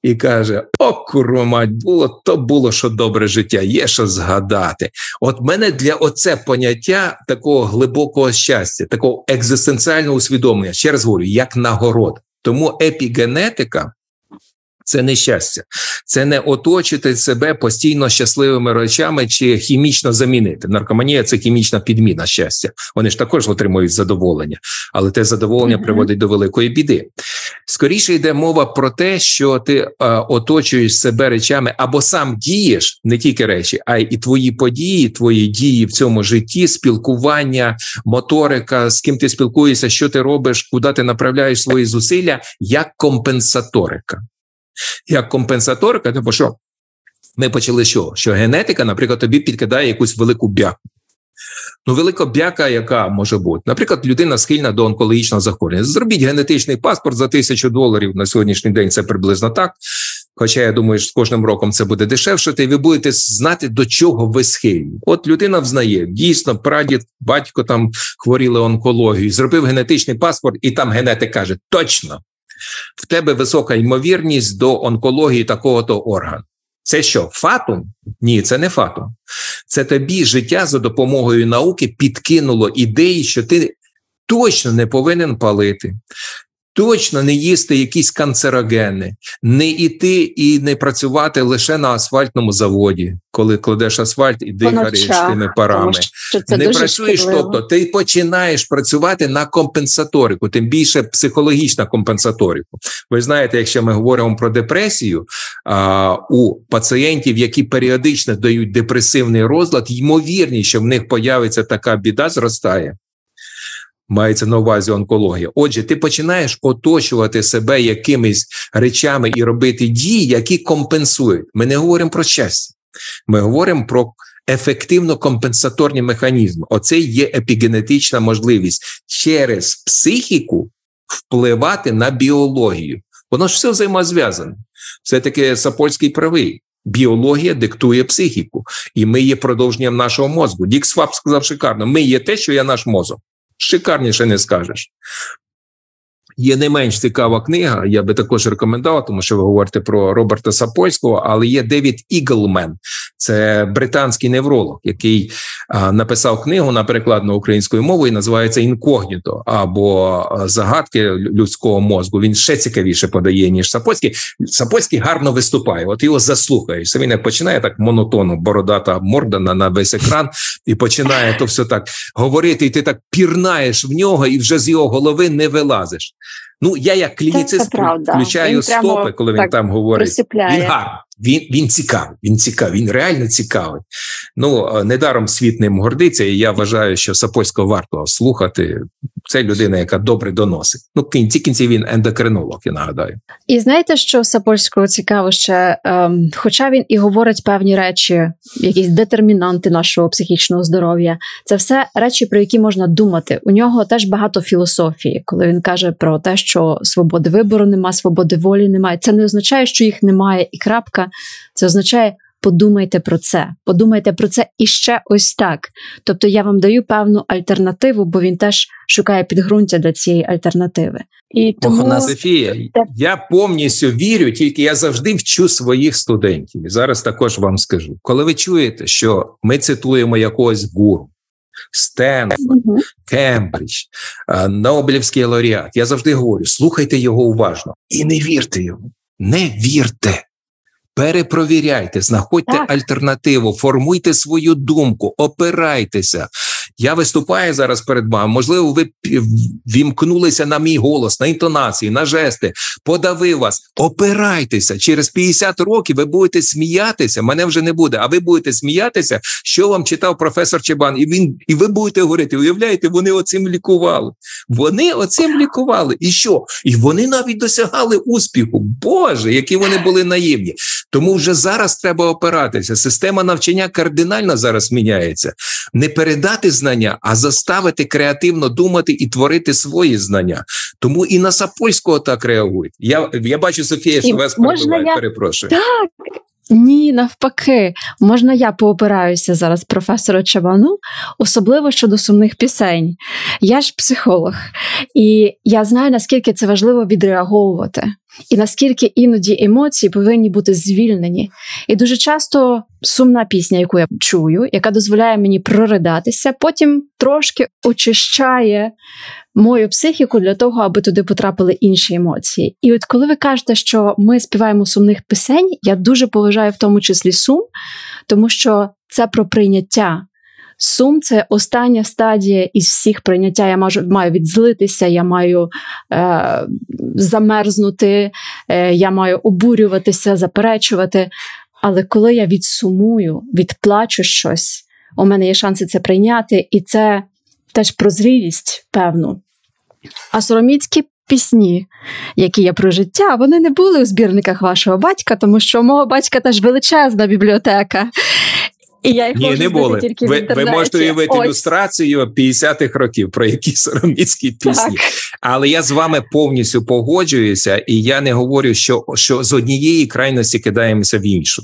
і каже: О, курва було то було що добре життя, є що згадати. От мене для оце поняття такого глибокого щастя, такого екзистенціального усвідомлення, ще раз говорю, як нагород. Тому епігенетика Це не щастя, це не оточити себе постійно щасливими речами чи хімічно замінити. Наркоманія це хімічна підміна щастя. Вони ж також отримують задоволення, але те задоволення Мгм. приводить до великої біди. Скоріше йде мова про те, що ти е, оточуєш себе речами або сам дієш не тільки речі, а й і твої події, твої дії в цьому житті, спілкування, моторика, з ким ти спілкуєшся, що ти робиш, куди ти направляєш свої зусилля, як компенсаторика. Як компенсаторика, тому що ми почали що? Що генетика, наприклад, тобі підкидає якусь велику бяку. Ну, велика бяка, яка може бути, наприклад, людина схильна до онкологічного захворювання. Зробіть генетичний паспорт за тисячу доларів на сьогоднішній день. Це приблизно так. Хоча я думаю, що з кожним роком це буде дешевше, і ви будете знати, до чого ви схильні. От людина взнає, дійсно, прадід, батько там хворіли онкологією, зробив генетичний паспорт, і там генетик каже: точно, в тебе висока ймовірність до онкології такого-то органу. Це що, фатум? Ні, це не фатум. Це тобі життя за допомогою науки підкинуло ідеї, що ти точно не повинен палити, точно не їсти якісь канцерогени, не йти і не працювати лише на асфальтному заводі, коли кладеш асфальт і дихаєш тими парами Тому що це не працюєш, шкідливо. тобто ти починаєш працювати на компенсаторику, тим більше психологічна компенсаторику. Ви знаєте, якщо ми говоримо про депресію, а, у пацієнтів, які періодично дають депресивний розлад, ймовірність, що в них появиться така біда, зростає. Мається на увазі онкологія. Отже, ти починаєш оточувати себе якимись речами і робити дії, які компенсують. Ми не говоримо про щастя, ми говоримо про ефективно компенсаторні механізми. Оце є епігенетична можливість через психіку впливати на біологію. Воно ж все взаємозв'язане. Все таки Сапольський правий. Біологія диктує психіку, і ми є продовженням нашого мозку. Дік Сваб сказав шикарно: ми є те, що є наш мозок. Шикарніше не скажеш. Є не менш цікава книга, я би також рекомендував, тому що ви говорите про Роберта Сапольського, але є Девід Іглмен, це британський невролог, який а, написав книгу на перекладну українською мовою, називається Інкогніто або загадки людського мозку. Він ще цікавіше подає, ніж Сапольський. Сапольський гарно виступає. От його заслухаєш. Він як починає так монотонно, бородата морда на, на весь екран, і починає то все так говорити, і ти так пірнаєш в нього, і вже з його голови не вилазиш. Ну, я як клініцист включаю стопи, коли він там говорить. Він гарний, він, він цікавий, він цікавий, він реально цікавий. Ну, е, недаром світ ним гордиться, і я вважаю, що Сапольського варто слухати. Це людина, яка добре доносить. Ну, кінці кінці він ендокринолог, я нагадаю. І знаєте, що Сапольського цікаво ще, ем, хоча він і говорить певні речі, якісь детермінанти нашого психічного здоров'я, це все речі, про які можна думати. У нього теж багато філософії, коли він каже про те, що свободи вибору немає, свободи волі немає. Це не означає, що їх немає, і крапка. Це означає. Подумайте про це, подумайте про це і ще ось так. Тобто я вам даю певну альтернативу, бо він теж шукає підґрунтя для цієї альтернативи. І тому у нас я повністю вірю, тільки я завжди вчу своїх студентів. І зараз також вам скажу: коли ви чуєте, що ми цитуємо якогось гуру, Стенфорд, Мгм. Кембридж, е, Нобелівський лауреат, я завжди говорю: слухайте його уважно і не вірте йому. Не вірте. Перепровіряйте, знаходьте Так. альтернативу, формуйте свою думку, опирайтеся. Я виступаю зараз перед вами. Можливо, ви вімкнулися на мій голос, на інтонації, на жести. Подавив вас. Опирайтеся. Через 50 років ви будете сміятися. Мене вже не буде. А ви будете сміятися, що вам читав професор Чебан. І він, і ви будете говорити: уявляєте, вони оцим лікували. Вони оцим лікували. І що? І вони навіть досягали успіху. Боже, які вони були наївні. Тому вже зараз треба опиратися. Система навчання кардинально зараз міняється. Не передати знання, а заставити креативно думати і творити свої знання. Тому і на Сапольського так реагують. Я, я бачу, Софія, що І вас можна я- Перепрошую. Так. Ні, навпаки, можна я поопираюся зараз професору Чабану, особливо щодо сумних пісень. Я ж психолог, і я знаю, наскільки це важливо відреаговувати. І наскільки іноді емоції повинні бути звільнені. І дуже часто сумна пісня, яку я чую, яка дозволяє мені проридатися, потім трошки очищає мою психіку для того, аби туди потрапили інші емоції. І от коли ви кажете, що ми співаємо сумних пісень, я дуже поважаю в тому числі сум, тому що це про прийняття. Сум це остання стадія із всіх прийняття. Я маю, маю відзлитися, я маю е, замерзнути, е, я маю обурюватися, заперечувати. Але коли я відсумую, відплачу щось, у мене є шанси це прийняти, і це теж про зрілість певну. А сороміцькі пісні, які є про життя, вони не були у збірниках вашого батька, тому що у мого батька теж величезна бібліотека. І я їх Ні, можу не були. тільки Ви, ви можете уявити Ось. ілюстрацію 50-х років про які сороміцькі пісні. Так. Але я з вами повністю погоджуюся, і я не говорю, що, що з однієї крайності кидаємося в іншу,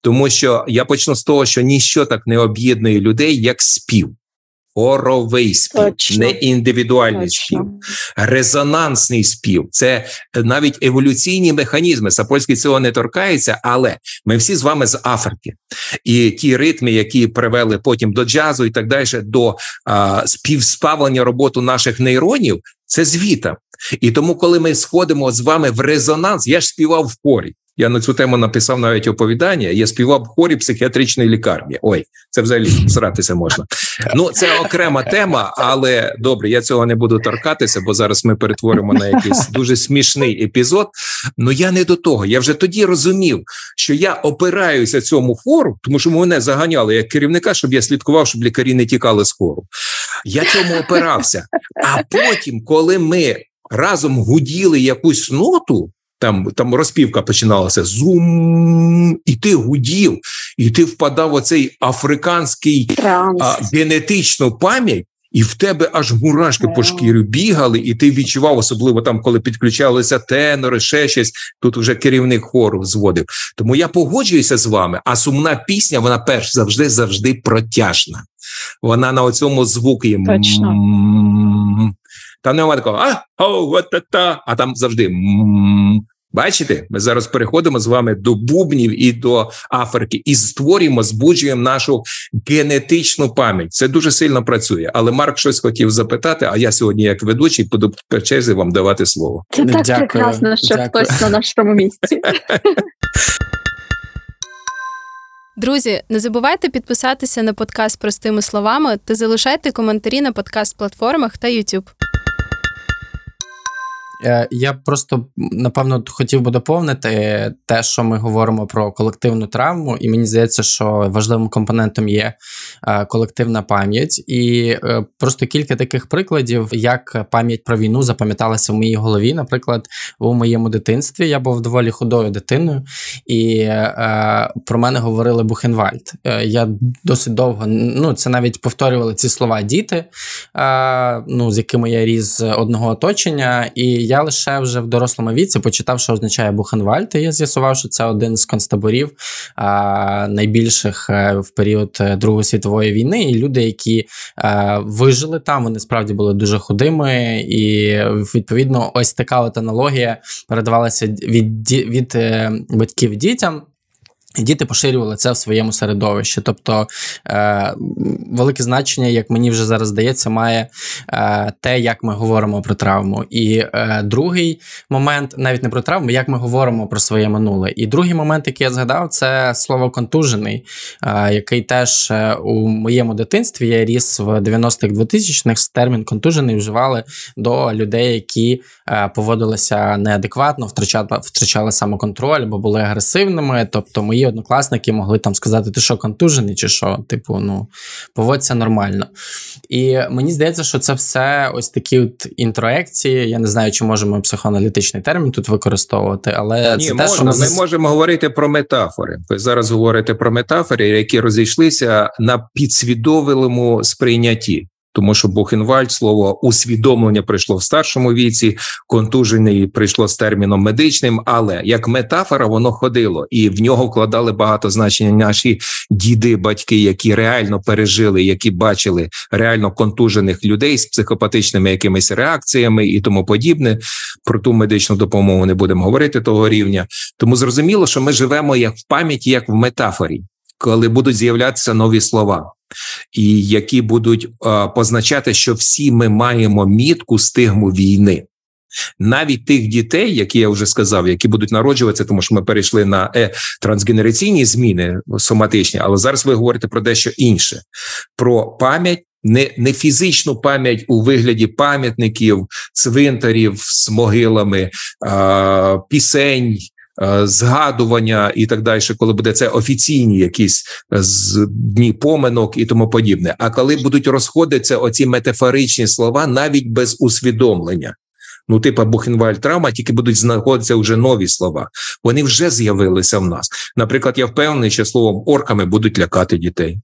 тому що я почну з того, що ніщо так не об'єднує людей, як спів. Хоровий спів, Точно. не індивідуальний спів, резонансний спів. Це навіть еволюційні механізми. Сапольський цього не торкається, але ми всі з вами з Африки, і ті ритми, які привели потім до джазу і так далі, до а, співспавлення роботу наших нейронів, це звіта. І тому, коли ми сходимо з вами в резонанс, я ж співав в хорі. Я на цю тему написав навіть оповідання. Я співав в хорі психіатричної лікарні. Ой, це взагалі сратися можна. Ну, це окрема тема, але добре, я цього не буду торкатися, бо зараз ми перетворимо на якийсь дуже смішний епізод. Ну я не до того. Я вже тоді розумів, що я опираюся цьому хору, тому що мене заганяли як керівника, щоб я слідкував, щоб лікарі не тікали з хору. Я цьому опирався. А потім, коли ми разом гуділи якусь ноту. Там там розпівка починалася зум, і ти гудів, і ти впадав в оцей африканський а, генетичну пам'ять, і в тебе аж мурашки по шкірі бігали, і ти відчував, особливо там, коли підключалися тенори, ще щось. Тут вже керівник хору зводив. Тому я погоджуюся з вами. А сумна пісня, вона перш завжди завжди протяжна. Вона на оцьому звуки. Точно. М. Там немає такого а, о, от та, та, а там завжди. Бачите, ми зараз переходимо з вами до бубнів і до Африки і створюємо, збуджуємо нашу генетичну пам'ять. Це дуже сильно працює. Але Марк щось хотів запитати. А я сьогодні, як ведучий, буду по черзі вам давати слово. Це так Дякую, прекрасно, що дякую. хтось на нашому місці. Друзі, не забувайте підписатися на подкаст простими словами та залишайте коментарі на подкаст-платформах та YouTube. Е, Я просто напевно хотів би доповнити те, що ми говоримо про колективну травму, і мені здається, що важливим компонентом є е, колективна пам'ять, і е, просто кілька таких прикладів, як пам'ять про війну запам'яталася в моїй голові. Наприклад, у моєму дитинстві я був доволі худою дитиною, і про мене говорили Бухенвальд. Я досить довго ну це навіть повторювали ці слова діти, ну з якими я ріс з одного оточення, і я лише вже в дорослому віці почитав, що означає Бухенвальд, і я з'ясував, що це один з концтаборів а, найбільших е, в період е, Другої світової війни. І люди, які а, вижили там, вони справді були дуже худими, і відповідно, ось така от аналогія передавалася від, від, від е, батьків дітям. Діти поширювали це в своєму середовищі. Тобто е, велике значення, як мені вже зараз здається, має е, те, як ми говоримо про травму. І е, другий момент, навіть не про травму, як ми говоримо про своє минуле. І другий момент, який я згадав, це слово контужений, е, який теж е, у моєму дитинстві я ріс в 90-х 2000-х, термін контужений вживали до людей, які е, поводилися неадекватно, втрачали, втрачали самоконтроль або були агресивними. Тобто мої однокласники могли там сказати, ти що контужений, чи що, типу, ну поводься нормально. І мені здається, що це все ось такі от інтроекції. Я не знаю, чи можемо психоаналітичний термін тут використовувати, але Ні, це те, що можна. Ми можемо говорити про метафори. Ви зараз говорите про метафори, які розійшлися на підсвідомому сприйнятті. Тому що Бухенвальд слово усвідомлення прийшло в старшому віці, контужений прийшло з терміном медичним, але як метафора воно ходило, і в нього вкладали багато значення наші діди, батьки, які реально пережили, які бачили реально контужених людей з психопатичними якимись реакціями і тому подібне. Про ту медичну допомогу не будемо говорити того рівня. Тому зрозуміло, що ми живемо як в пам'яті, як в метафорі, коли будуть з'являтися нові слова і які будуть е, позначати, що всі ми маємо мітку стигму війни. Навіть тих дітей, які я вже сказав, які будуть народжуватися, тому що ми перейшли на е, трансгенераційні зміни соматичні, але зараз ви говорите про дещо інше: про пам'ять, не, не фізичну пам'ять у вигляді пам'ятників, цвинтарів з могилами, е, пісень. Е, згадування і так далі, коли буде це офіційні якісь е, з дні поминок і тому подібне. А коли будуть розходитися оці метафоричні слова навіть без усвідомлення. Ну, типа Бухенвальд травма, тільки будуть знаходитися вже нові слова. Вони вже з'явилися в нас. Наприклад, я впевнений, що словом орками будуть лякати дітей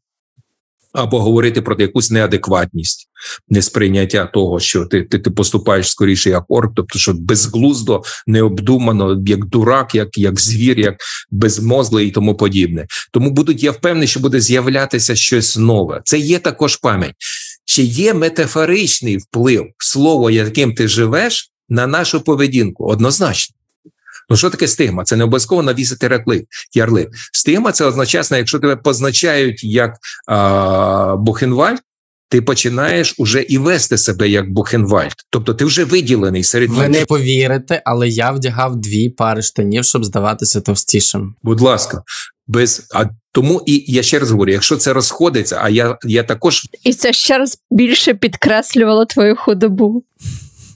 або говорити про якусь неадекватність, несприйняття того, що ти ти, ти поступаєш скоріше як орк, тобто що безглуздо, необдумано, як дурак, як як звір, як безмозлий і тому подібне. Тому будуть я впевнений, що буде з'являтися щось нове. Це є також пам'ять. Чи є метафоричний вплив слово, яким ти живеш, на нашу поведінку? Однозначно. Ну, що таке стигма? Це не обов'язково навісити ярлик. ярлик. Стигма це означає, якщо тебе позначають як а, Бухенвальд, ти починаєш уже і вести себе як Бухенвальд. Тобто ти вже виділений серед Ви не повірите, але я вдягав дві пари штанів, щоб здаватися товстішим. Будь ласка, без а тому і я ще раз говорю: якщо це розходиться, а я я також і це ще раз більше підкреслювало твою худобу.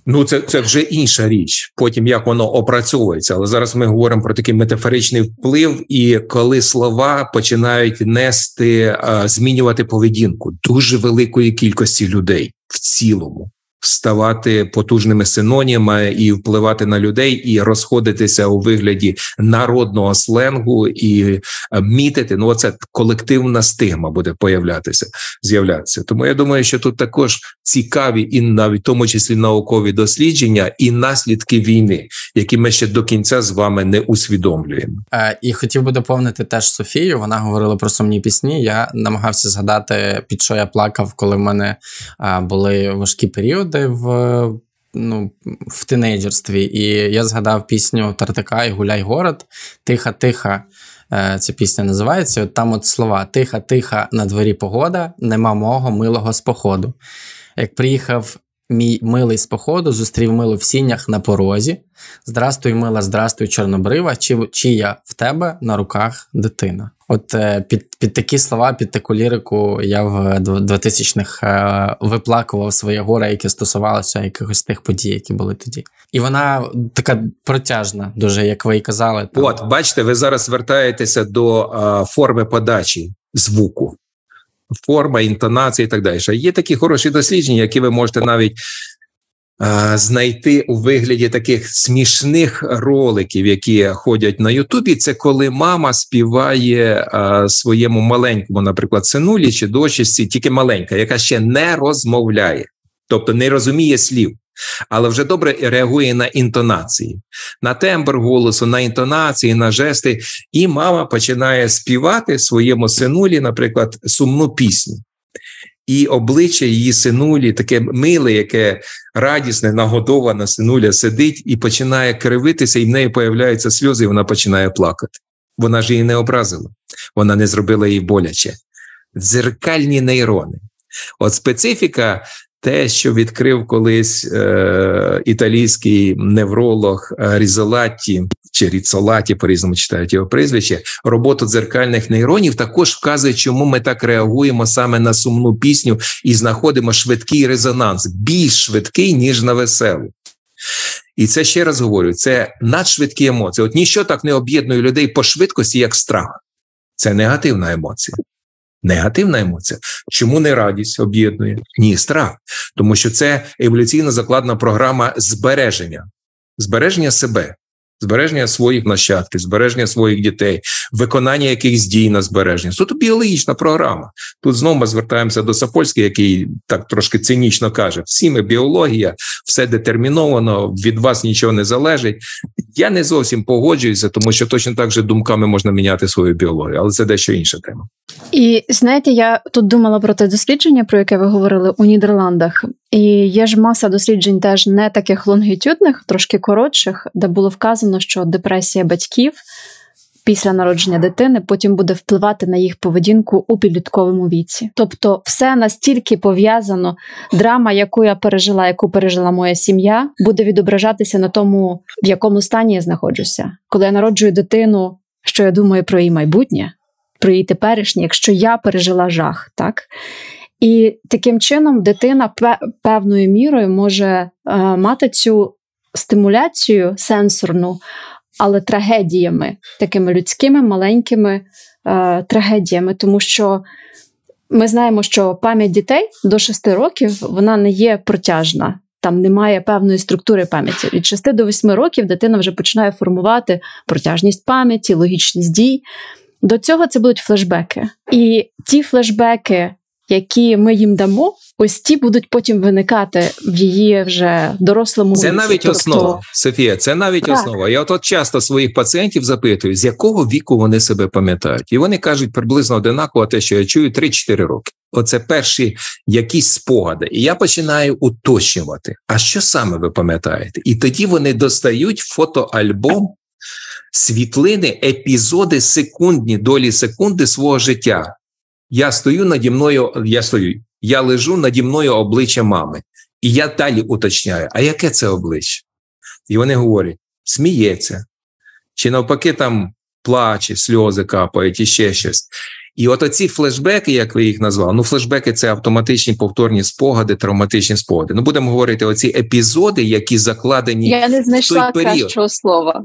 Ну, це це вже інша річ. Потім як воно опрацьовується. Але зараз ми говоримо про такий метафоричний вплив, і коли слова починають нести змінювати поведінку дуже великої кількості людей в цілому ставати потужними синонімами і впливати на людей, і розходитися у вигляді народного сленгу і е, мітити. Ну, це колективна стигма буде появлятися, з'являтися. Тому я думаю, що тут також цікаві і навіть в тому числі наукові дослідження і наслідки війни, які ми ще до кінця з вами не усвідомлюємо. Е, І хотів би доповнити теж Софію. Вона говорила про сумні пісні. Я намагався згадати, під що я плакав, коли в мене е, були важкі періоди періоди в ну, в тинейджерстві. І я згадав пісню Тартака і Гуляй город. Тиха, тиха. Е, ця пісня називається. Там от слова: Тиха, тиха, на дворі погода, нема мого милого з походу. Як приїхав мій милий з походу, зустрів милу в сінях на порозі. Здрастуй, мила, здрастуй, чорнобрива, чи, чи я в тебе на руках дитина. От е, під під такі слова, під таку лірику я в 2000-х е, виплакував своє горе, яке стосувалося якихось тих подій, які були тоді. І вона така протяжна, дуже як ви і казали. Там. От, бачите, ви зараз звертаєтеся до а, форми подачі звуку. Форма, інтонація і так далі. Є такі хороші дослідження, які ви можете навіть знайти у вигляді таких смішних роликів, які ходять на Ютубі. Це коли мама співає своєму маленькому, наприклад, синулі чи дочці, тільки маленька, яка ще не розмовляє, тобто не розуміє слів. Але вже добре реагує на інтонації, на тембр голосу, на інтонації, на жести, і мама починає співати своєму синулі, наприклад, сумну пісню і обличчя її синулі, таке миле, яке радісне, нагодована синуля сидить і починає кривитися, і в неї появляються сльози, і вона починає плакати. Вона ж її не образила, вона не зробила їй боляче. Дзеркальні нейрони. От специфіка те, що відкрив колись е, італійський невролог е, Різолатті чи Ріцолаті, по різному читають його прізвище, роботу дзеркальних нейронів також вказує, чому ми так реагуємо саме на сумну пісню і знаходимо швидкий резонанс, більш швидкий ніж на веселу. І це ще раз говорю: це надшвидкі емоції. От ніщо так не об'єднує людей по швидкості, як страх. Це негативна емоція. Негативна емоція. Чому не радість об'єднує? Ні, страх. Тому що це еволюційно закладна програма збереження, збереження себе. збереження своїх нащадків, збереження своїх дітей, виконання якихось дій на збереження. Суто біологічна програма. Тут знову ми звертаємося до Сапольського, який так трошки цинічно каже: всі ми біологія, все детерміновано, від вас нічого не залежить. Я не зовсім погоджуюся, тому що точно так же думками можна міняти свою біологію, але це дещо інша тема. І знаєте, я тут думала про те дослідження, про яке ви говорили у Нідерландах. І є ж маса досліджень, теж не таких лонгітюдних, трошки коротших, де було вказано, що депресія батьків після народження дитини потім буде впливати на їх поведінку у підлітковому віці. Тобто, все настільки пов'язано, драма, яку я пережила, яку пережила моя сім'я, буде відображатися на тому, в якому стані я знаходжуся. Коли я народжую дитину, що я думаю про її майбутнє, про її теперішнє, якщо я пережила жах, так. І таким чином дитина певною мірою може е, мати цю стимуляцію сенсорну, але трагедіями, такими людськими маленькими е, трагедіями, тому що ми знаємо, що пам'ять дітей до 6 років вона не є протяжна. Там немає певної структури пам'яті. Від 6 до 8 років дитина вже починає формувати протяжність пам'яті, логічність дій. До цього це будуть флешбеки. І ті флешбеки, які ми їм дамо, ось ті будуть потім виникати в її вже дорослому Це віці. навіть Тобто- основа, Софія. Це навіть Так. основа. Я от, от часто своїх пацієнтів запитую, з якого віку вони себе пам'ятають, і вони кажуть приблизно одинаково те, що я чую 3-4 роки. Оце перші якісь спогади, і я починаю уточнювати. А що саме ви пам'ятаєте? І тоді вони достають фотоальбом, світлини, епізоди, секундні долі секунди свого життя. Я стою наді мною, я стою, я лежу наді мною обличчя мами. І я далі уточняю, а яке це обличчя? І вони говорять: сміється, чи навпаки, там плаче, сльози капають і ще щось. І от оці флешбеки, як ви їх назвали, ну флешбеки це автоматичні повторні спогади, травматичні спогади. Ну будемо говорити, оці епізоди, які закладені. Я не знайшла період. кращого слова.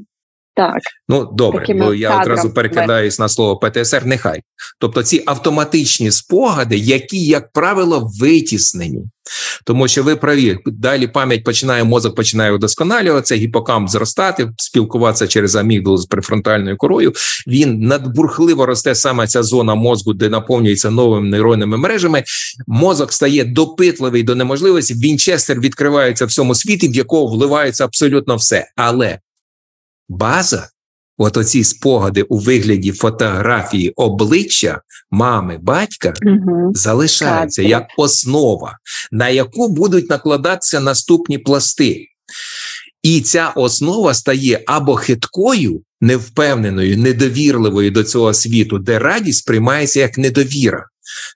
Так. Ну добре, Такими бо я кадрами. одразу перекидаюсь на слово ПТСР. Нехай. Тобто ці автоматичні спогади, які, як правило, витіснені. Тому що ви праві, далі пам'ять починає, мозок починає удосконалюватися, гіпокамп зростати, спілкуватися через амігдалу з префронтальною корою. Він надбурхливо росте саме ця зона мозку, де наповнюється новими нейронними мережами. Мозок стає допитливий до неможливості. Вінчестер відкривається в цьому світі, в якого вливається абсолютно все. Але база, от оці спогади у вигляді фотографії обличчя мами, батька, Угу. залишається Так. як основа, на яку будуть накладатися наступні пласти. І ця основа стає або хиткою, невпевненою, недовірливою до цього світу, де радість сприймається як недовіра.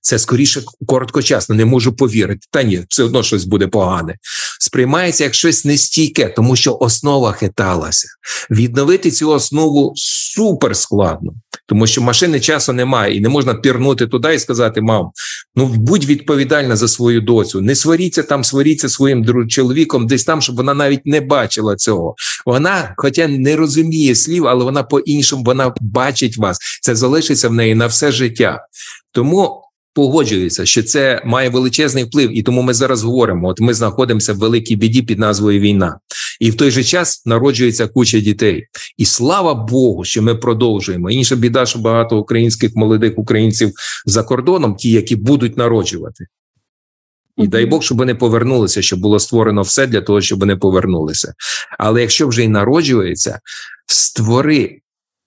Це скоріше короткочасно, не можу повірити. Та ні, все одно щось буде погане. Сприймається як щось нестійке, тому що основа хиталася. Відновити цю основу супер складно, тому що машини часу немає, і не можна пірнути туди і сказати: мам, ну будь відповідальна за свою доцю. Не сваріться там, сваріться своїм чоловіком, десь там, щоб вона навіть не бачила цього. Вона, хоча не розуміє слів, але вона по-іншому вона бачить вас. Це залишиться в неї на все життя. Тому погоджуюся, що це має величезний вплив, і тому ми зараз говоримо: от ми знаходимося в великій біді під назвою війна, і в той же час народжується куча дітей. І слава Богу, що ми продовжуємо. Інша біда, що багато українських молодих українців за кордоном, ті, які будуть народжувати. І дай Бог, щоб вони повернулися, щоб було створено все для того, щоб вони повернулися. Але якщо вже й народжується, створи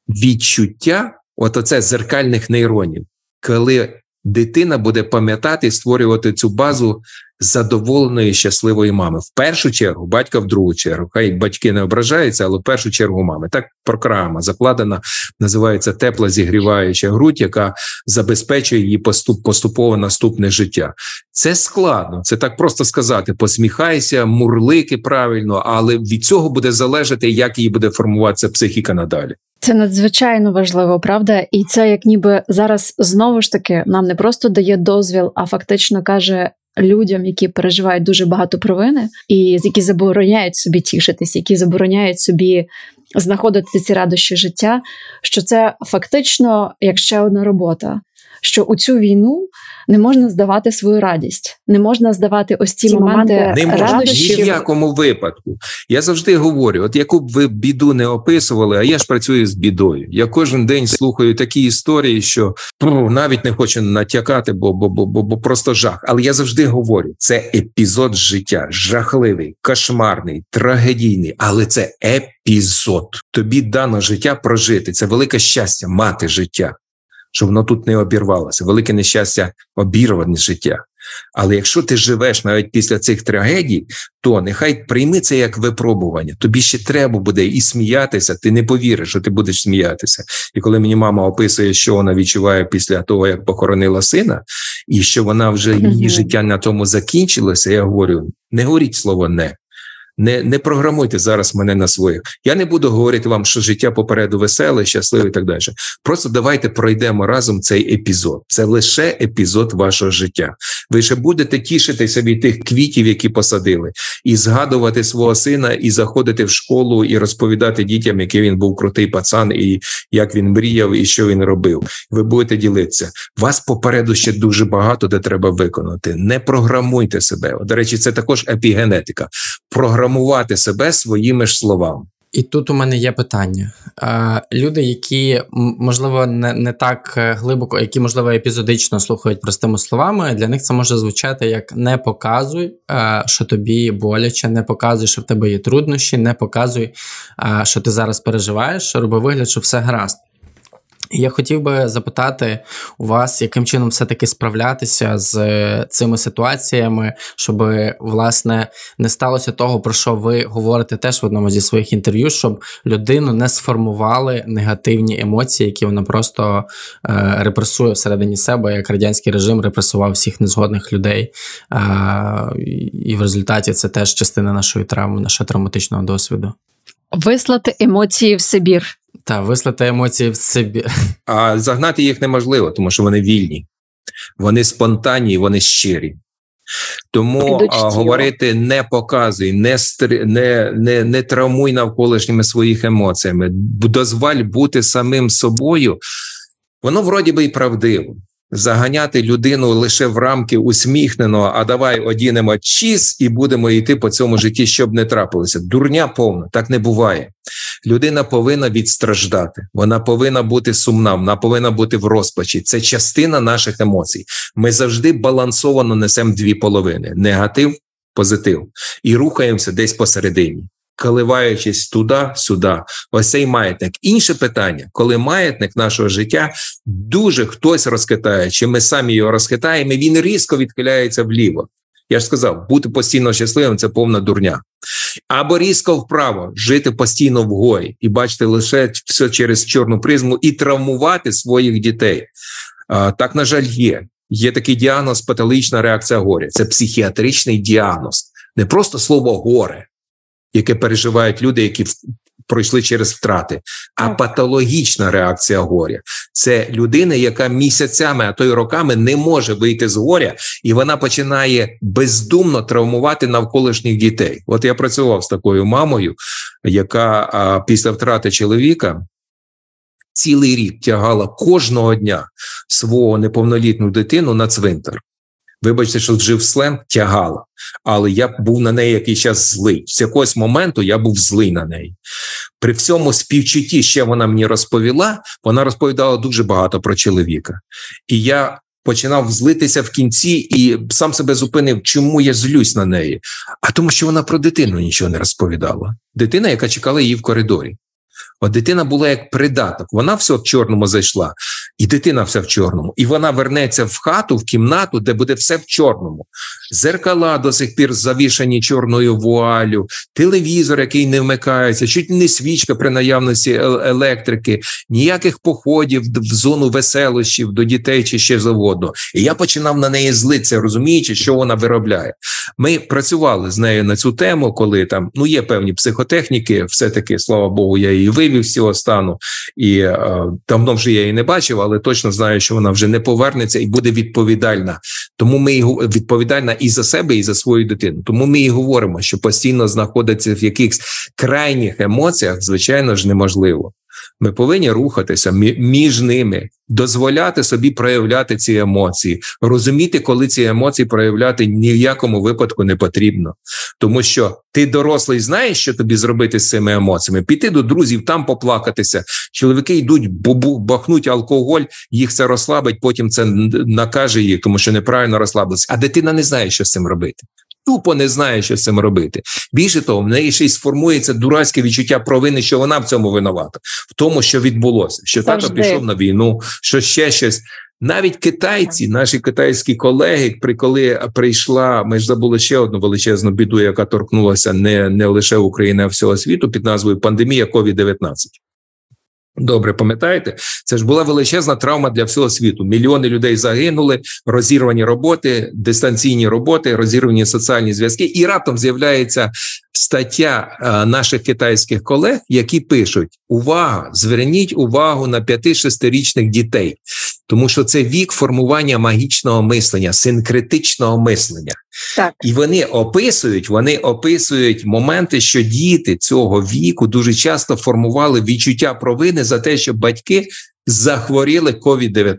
відчуття, от оце зеркальних нейронів, коли дитина буде пам'ятати і створювати цю базу задоволеної щасливої мами. В першу чергу, батька в другу чергу. Хай батьки не ображаються, але в першу чергу мами. Так програма закладена, називається тепла зігріваюча грудь, яка забезпечує її поступ, поступово наступне життя. Це складно, це так просто сказати. Посміхайся, мурлики правильно, але від цього буде залежати, як її буде формуватися психіка надалі. Це надзвичайно важливо, правда? І це як ніби зараз знову ж таки нам не просто дає дозвіл, а фактично каже людям, які переживають дуже багато провини, і які забороняють собі тішитись, які забороняють собі знаходити ці радощі життя. Що це фактично як ще одна робота. Що у цю війну не можна здавати свою радість, не можна здавати ось ці Ці моменти моменти Не можна ні в якому випадку. Я завжди говорю: от яку б ви біду не описували, а я ж працюю з бідою. Я кожен день слухаю такі історії, що ну, навіть не хочу натякати, бо, бо, бо, бо, бо просто жах. Але я завжди говорю: це епізод життя, жахливий, кошмарний, трагедійний, але це епізод. Тобі дано життя прожити. Це велике щастя мати життя. Щоб воно тут не обірвалося, велике нещастя обірване життя. Але якщо ти живеш навіть після цих трагедій, то нехай прийми це як випробування. Тобі ще треба буде і сміятися. Ти не повіриш, що ти будеш сміятися. І коли мені мама описує, що вона відчуває після того, як похоронила сина, і що вона вже її життя на тому закінчилося, я говорю: не говоріть слово не. Не, не програмуйте зараз мене на своїх. Я не буду говорити вам, що життя попереду веселе, щасливе і так далі. Просто давайте пройдемо разом цей епізод. Це лише епізод вашого життя. Ви ще будете тішитися від тих квітів, які посадили, і згадувати свого сина, і заходити в школу, і розповідати дітям, який він був крутий пацан, і як він мріяв, і що він робив. Ви будете ділитися. Вас попереду ще дуже багато, де треба виконати. Не програмуйте себе. До речі, це також епігенетика. Програмувати себе своїми ж словами. І тут у мене є питання. Люди, які можливо не, не так е, глибоко, які можливо епізодично слухають простими словами, для них це може звучати як не показуй, е, що тобі боляче, не показуй, що в тебе є труднощі, не показуй, е, що ти зараз переживаєш, роби вигляд, що все гаразд. Я хотів би запитати у вас, яким чином все-таки справлятися з е, цими ситуаціями, щоб власне не сталося того, про що ви говорите теж в одному зі своїх інтерв'ю, щоб людину не сформували негативні емоції, які вона просто е, репресує всередині себе, як радянський режим репресував всіх незгодних людей. Е, і в результаті це теж частина нашої травми, нашого травматичного досвіду. Вислати емоції в Сибір. Та вислати емоції в собі. А загнати їх неможливо, тому що вони вільні, вони спонтанні, вони щирі. Тому а, говорити не показуй, не, стр... не, не, не травмуй навколишніми своїх емоціями, дозволь бути самим собою. Воно вроді би і правдиво. Заганяти людину лише в рамки усміхненого, а давай одінемо чіз і будемо йти по цьому житті, щоб не трапилося. Дурня повна, так не буває. Людина повинна відстраждати, вона повинна бути сумна, вона повинна бути в розпачі. Це частина наших емоцій. Ми завжди балансовано несемо дві половини: негатив, позитив, і рухаємося десь посередині, коливаючись туди-сюди. Ось цей маятник. Інше питання, коли маятник нашого життя дуже хтось розхитає, чи ми самі його розхитаємо, він різко відхиляється вліво. Я ж сказав, бути постійно щасливим це повна дурня. Або різко вправо, жити постійно вгорі і бачити лише все через чорну призму і травмувати своїх дітей. Так, на жаль, є. Є такий діагноз патологічна реакція горя. Це психіатричний діагноз, не просто слово горе, яке переживають люди, які пройшли через втрати, а патологічна реакція горя. Це людина, яка місяцями, а то й роками не може вийти з горя, і вона починає бездумно травмувати навколишніх дітей. От я працював з такою мамою, яка а, після втрати чоловіка цілий рік тягала кожного дня свого неповнолітню дитину на цвинтар. Вибачте, що вжив сленг, тягала, але я був на неї якийсь час злий. З якогось моменту я був злий на неї. При всьому співчутті, ще вона мені розповіла, вона розповідала дуже багато про чоловіка. І я починав злитися в кінці і сам себе зупинив, чому я злюсь на неї. А тому, що вона про дитину нічого не розповідала. Дитина, яка чекала її в коридорі. От дитина була як придаток. Вона все в чорному зайшла, і дитина вся в чорному. І вона вернеться в хату, в кімнату, де буде все в чорному. Зеркала до сих пір завішані чорною вуалю, телевізор, який не вмикається, чуть не свічка при наявності електрики, ніяких походів в зону веселощів до дітей чи ще завгодно. І я починав на неї злитися, розуміючи, що вона виробляє. Ми працювали з нею на цю тему, коли там ну є певні психотехніки, все таки, слава Богу, я її вивів з цього стану, і е, давно вже я її не бачив, але точно знаю, що вона вже не повернеться і буде відповідальна. Тому ми і відповідальна і за себе, і за свою дитину. Тому ми і говоримо, що постійно знаходиться в якихось крайніх емоціях, звичайно ж, неможливо. Ми повинні рухатися мі- між ними, дозволяти собі проявляти ці емоції, розуміти, коли ці емоції проявляти ні в якому випадку не потрібно. Тому що ти дорослий знаєш, що тобі зробити з цими емоціями, піти до друзів, там поплакатися. Чоловіки йдуть, бахнуть алкоголь, їх це розслабить, потім це накаже їх, тому що неправильно розслабилися. А дитина не знає, що з цим робити. Тупо не знає, що з цим робити. Більше того, в неї ще й сформується дурацьке відчуття провини, що вона в цьому винувата, в тому, що відбулося, що тато пішов на війну, що ще щось. Навіть китайці, наші китайські колеги, при коли прийшла, ми ж забули ще одну величезну біду, яка торкнулася не, не лише України, а всього світу під назвою пандемія COVID-19. Добре, пам'ятаєте, це ж була величезна травма для всього світу. Мільйони людей загинули, розірвані роботи, дистанційні роботи, розірвані соціальні зв'язки, і раптом з'являється стаття е, наших китайських колег, які пишуть: увага, зверніть увагу на 5-6-річних дітей, тому що це вік формування магічного мислення, синкретичного мислення. Так. І вони описують, вони описують моменти, що діти цього віку дуже часто формували відчуття провини за те, що батьки захворіли COVID-19,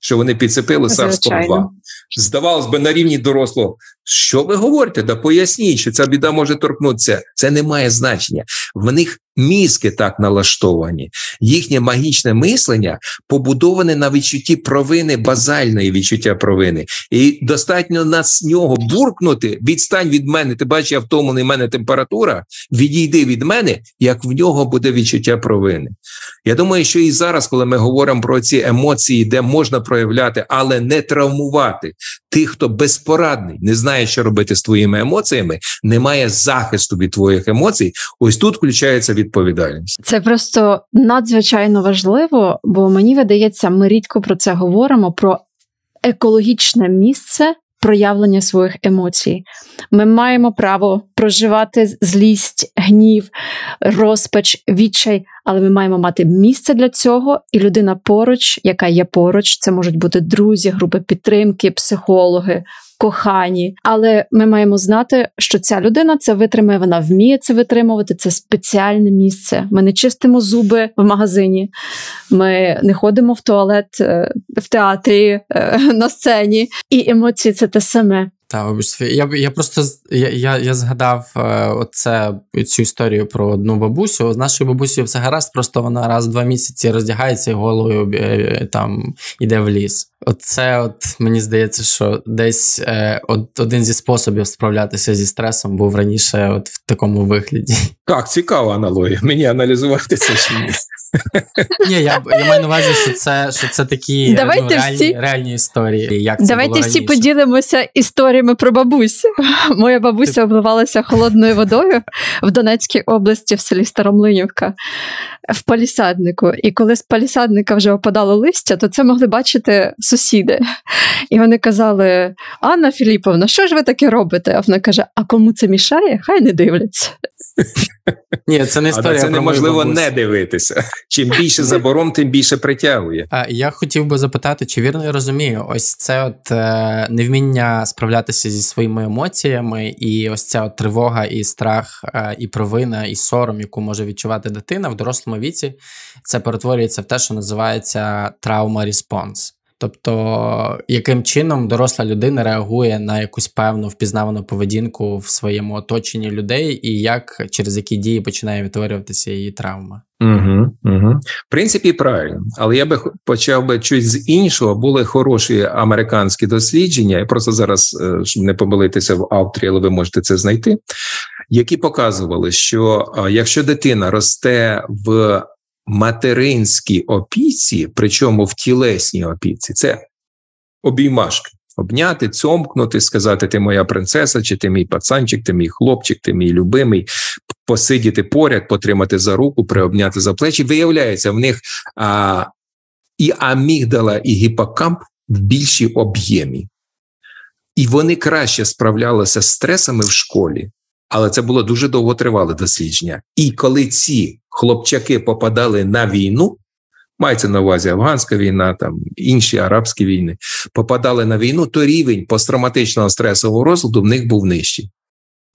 що вони підцепили SARS-CoV-2. Звичайно. Здавалось би, на рівні дорослого. Що ви говорите? Да поясніть, що ця біда може торкнутися. Це не має значення. В них мізки так налаштовані. Їхнє магічне мислення побудоване на відчутті провини, базальної відчуття провини. І достатньо на нього буркнути, відстань від мене, ти бачиш, я втомлений, в мене температура, відійди від мене, як в нього буде відчуття провини. Я думаю, що і зараз, коли ми говоримо про ці емоції, де можна проявляти, але не травмувати тих, хто безпорадний, не знає, що робити з твоїми емоціями, не має захисту від твоїх емоцій. Ось тут включається відповідальність. Це просто надзвичайно важливо, бо мені видається, ми рідко про це говоримо: про екологічне місце проявлення своїх емоцій. Ми маємо право проживати злість, гнів, розпач, відчай, але ми маємо мати місце для цього, і людина поруч, яка є поруч, це можуть бути друзі, групи підтримки, психологи. Кохані, але ми маємо знати, що ця людина це витримає, вона вміє це витримувати. Це спеціальне місце. Ми не чистимо зуби в магазині, ми не ходимо в туалет е, в театрі е, на сцені, і емоції це те саме. Та, Софія, я, я просто я, я, я згадав е, оце, цю історію про одну бабусю. З нашою бабусею все гаразд, просто вона раз в два місяці роздягається і голою е, там іде в ліс. Оце, от мені здається, що десь е, от, один зі способів справлятися зі стресом був раніше, от в такому вигляді. Так, цікава аналогія. Мені аналізувати це чи ні. Ні, я, я маю на увазі, що це, що це такі ну, реальні, всі- реальні історії. Як це Давайте було всі раніше. поділимося історіями про бабусь. Моя бабуся обливалася холодною водою в Донецькій області в селі Старомлинівка в палісаднику. І коли з палісадника вже опадало листя, то це могли бачити сусіди. І вони казали: Анна Філіповна, що ж ви таке робите? А вона каже: А кому це мішає? Хай не дивляться. Ні, це не А історія на це неможливо не дивитися. Чим більше заборон, тим більше притягує. А, Я хотів би запитати, чи вірно я розумію, ось це от е, невміння справлятися зі своїми емоціями, і ось ця от тривога, і страх, е, і провина, і сором, яку може відчувати дитина в дорослому віці, це перетворюється в те, що називається травма респонс. Тобто, яким чином доросла людина реагує на якусь певну впізнавану поведінку в своєму оточенні людей, і як через які дії починає відтворюватися її травма. Угу, угу. В принципі, правильно, але я би почав би щось з іншого. Були хороші американські дослідження. Я просто зараз, е, щоб не помилитися в авторі, але ви можете це знайти, які показували, що е, якщо дитина росте в материнській опіці, причому в тілесній опіці, це обіймашки. Обняти, цьомкнути, сказати, ти моя принцеса, чи ти мій пацанчик, ти мій хлопчик, ти мій любимий, посидіти поряд, потримати за руку, приобняти за плечі. Виявляється, в них а, і амігдала, і гіпокамп в більшій об'ємі. І вони краще справлялися з стресами в школі, але це було дуже довготривале дослідження. І коли ці хлопчаки попадали на війну, мається на увазі афганська війна, там інші арабські війни, попадали на війну, то рівень посттравматичного стресового розладу в них був нижчий.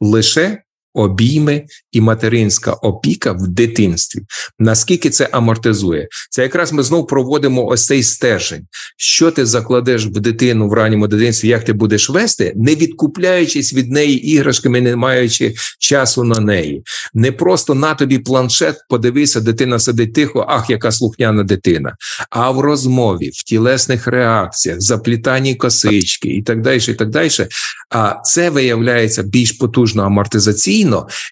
Лише обійми і материнська опіка в дитинстві. Наскільки це амортизує? Це якраз ми знов проводимо ось цей стержень. Що ти закладеш в дитину в ранньому дитинстві, як ти будеш вести, не відкупляючись від неї іграшками, не маючи часу на неї. Не просто на тобі планшет, подивися, дитина сидить тихо, ах, яка слухняна дитина. А в розмові, в тілесних реакціях, заплітанні косички і так далі, і так далі. А це виявляється більш потужно амортизаційно,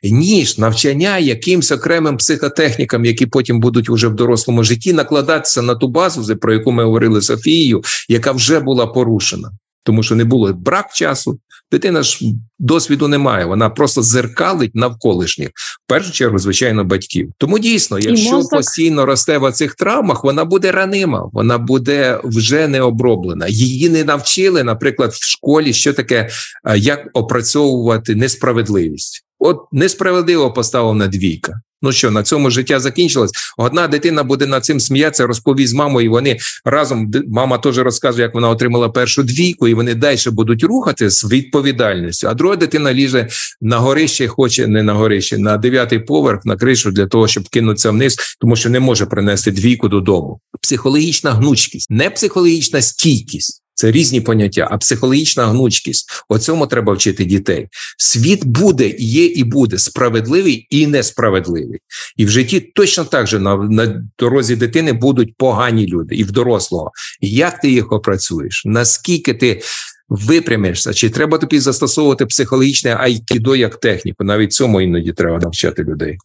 ніж навчання якимсь окремим психотехнікам, які потім будуть уже в дорослому житті накладатися на ту базу, про яку ми говорили Софією, яка вже була порушена. Тому що не було брак часу, дитина ж досвіду не має, вона просто зеркалить навколишніх, в першу чергу, звичайно, батьків. Тому дійсно, якщо мозок- постійно росте в цих травмах, вона буде ранима, вона буде вже не оброблена. Її не навчили, наприклад, в школі, що таке, е, як опрацьовувати несправедливість. От несправедливо поставлена двійка. Ну що, на цьому життя закінчилось? Одна дитина буде над цим сміятися, розповість мамою, вони разом мама теж розказує, як вона отримала першу двійку, і вони далі будуть рухати з відповідальністю. А друга дитина ліже на горище, хоче не на горище, на дев'ятий поверх, на кришу для того, щоб кинутися вниз, тому що не може принести двійку додому. Психологічна гнучкість, не психологічна стійкість. Це різні поняття, а психологічна гнучкість. Оцьому треба вчити дітей. Світ буде, є і буде справедливий і несправедливий. І в житті точно так же на, на дорозі дитини будуть погані люди, і в дорослого. Як ти їх опрацюєш? Наскільки ти випрямишся? Чи треба тобі застосовувати психологічне айкідо як техніку? Навіть цьому іноді треба навчати людей.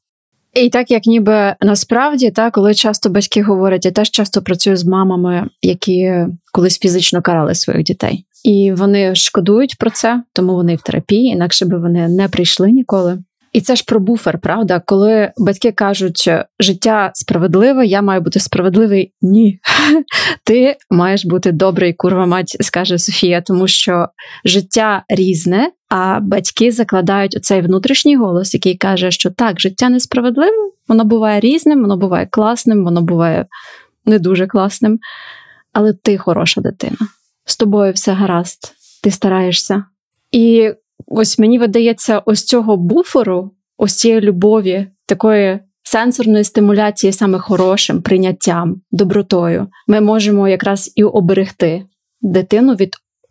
І так як ніби насправді, та коли часто батьки говорять, я теж часто працюю з мамами, які колись фізично карали своїх дітей, і вони шкодують про це, тому вони в терапії, інакше би вони не прийшли ніколи. І це ж про буфер, правда? Коли батьки кажуть, життя справедливе, я маю бути справедливий. Ні, ти маєш бути добрий, курва мать, скаже Софія, тому що життя різне, а батьки закладають оцей внутрішній голос, який каже, що так, життя несправедливе, воно буває різним, воно буває класним, воно буває не дуже класним. Але ти хороша дитина. З тобою все гаразд, ти стараєшся. І ось мені видається, ось цього буферу, ось цієї любові, такої сенсорної стимуляції саме хорошим прийняттям, добротою, ми можемо якраз і оберегти дитину від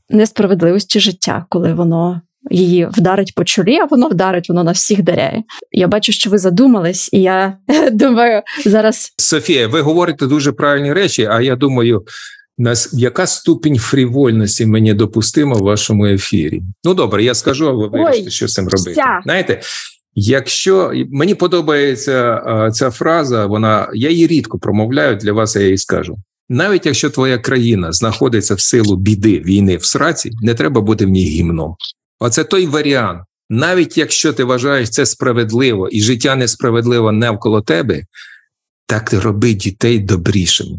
несправедливості життя, коли воно її вдарить по чолі, а воно вдарить, воно на всіх даряє. Я бачу, що ви задумались, і я думаю, зараз Софія, ви говорите дуже правильні речі, а я думаю, нас яка ступінь фрівольності мені допустима в вашому ефірі? Ну добре, я скажу, а ви вирішите, що з цим робити. вся. Знаєте, якщо мені подобається а, ця фраза, вона я її рідко промовляю для вас, я її скажу. Навіть якщо твоя країна знаходиться в силу біди війни в сраці, не треба бути в ній гімном. Оце той варіант. Навіть якщо ти вважаєш це справедливо і життя несправедливо навколо тебе, так роби дітей добрішими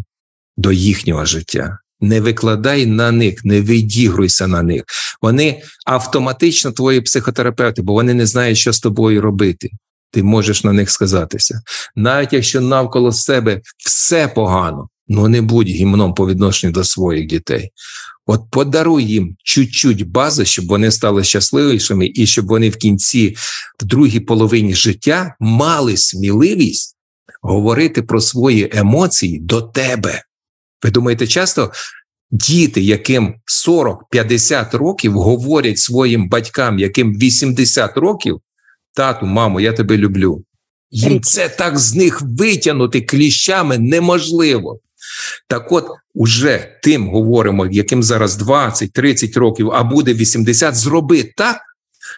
до їхнього життя. Не викладай на них, не відігруйся на них. Вони автоматично твої психотерапевти, бо вони не знають, що з тобою робити. Ти можеш на них сказатися. Навіть якщо навколо себе все погано, ну не будь гімном по відношенню до своїх дітей. От подаруй їм чуть-чуть бази, щоб вони стали щасливішими, і щоб вони в кінці, в другій половині життя, мали сміливість говорити про свої емоції до тебе. Ви думаєте, часто діти, яким 40-50 років, говорять своїм батькам, яким 80 років, тату, мамо, я тебе люблю. Їм це так з них витягнути кліщами неможливо. Так от, уже тим говоримо, яким зараз 20-30 років, а буде 80, зроби так,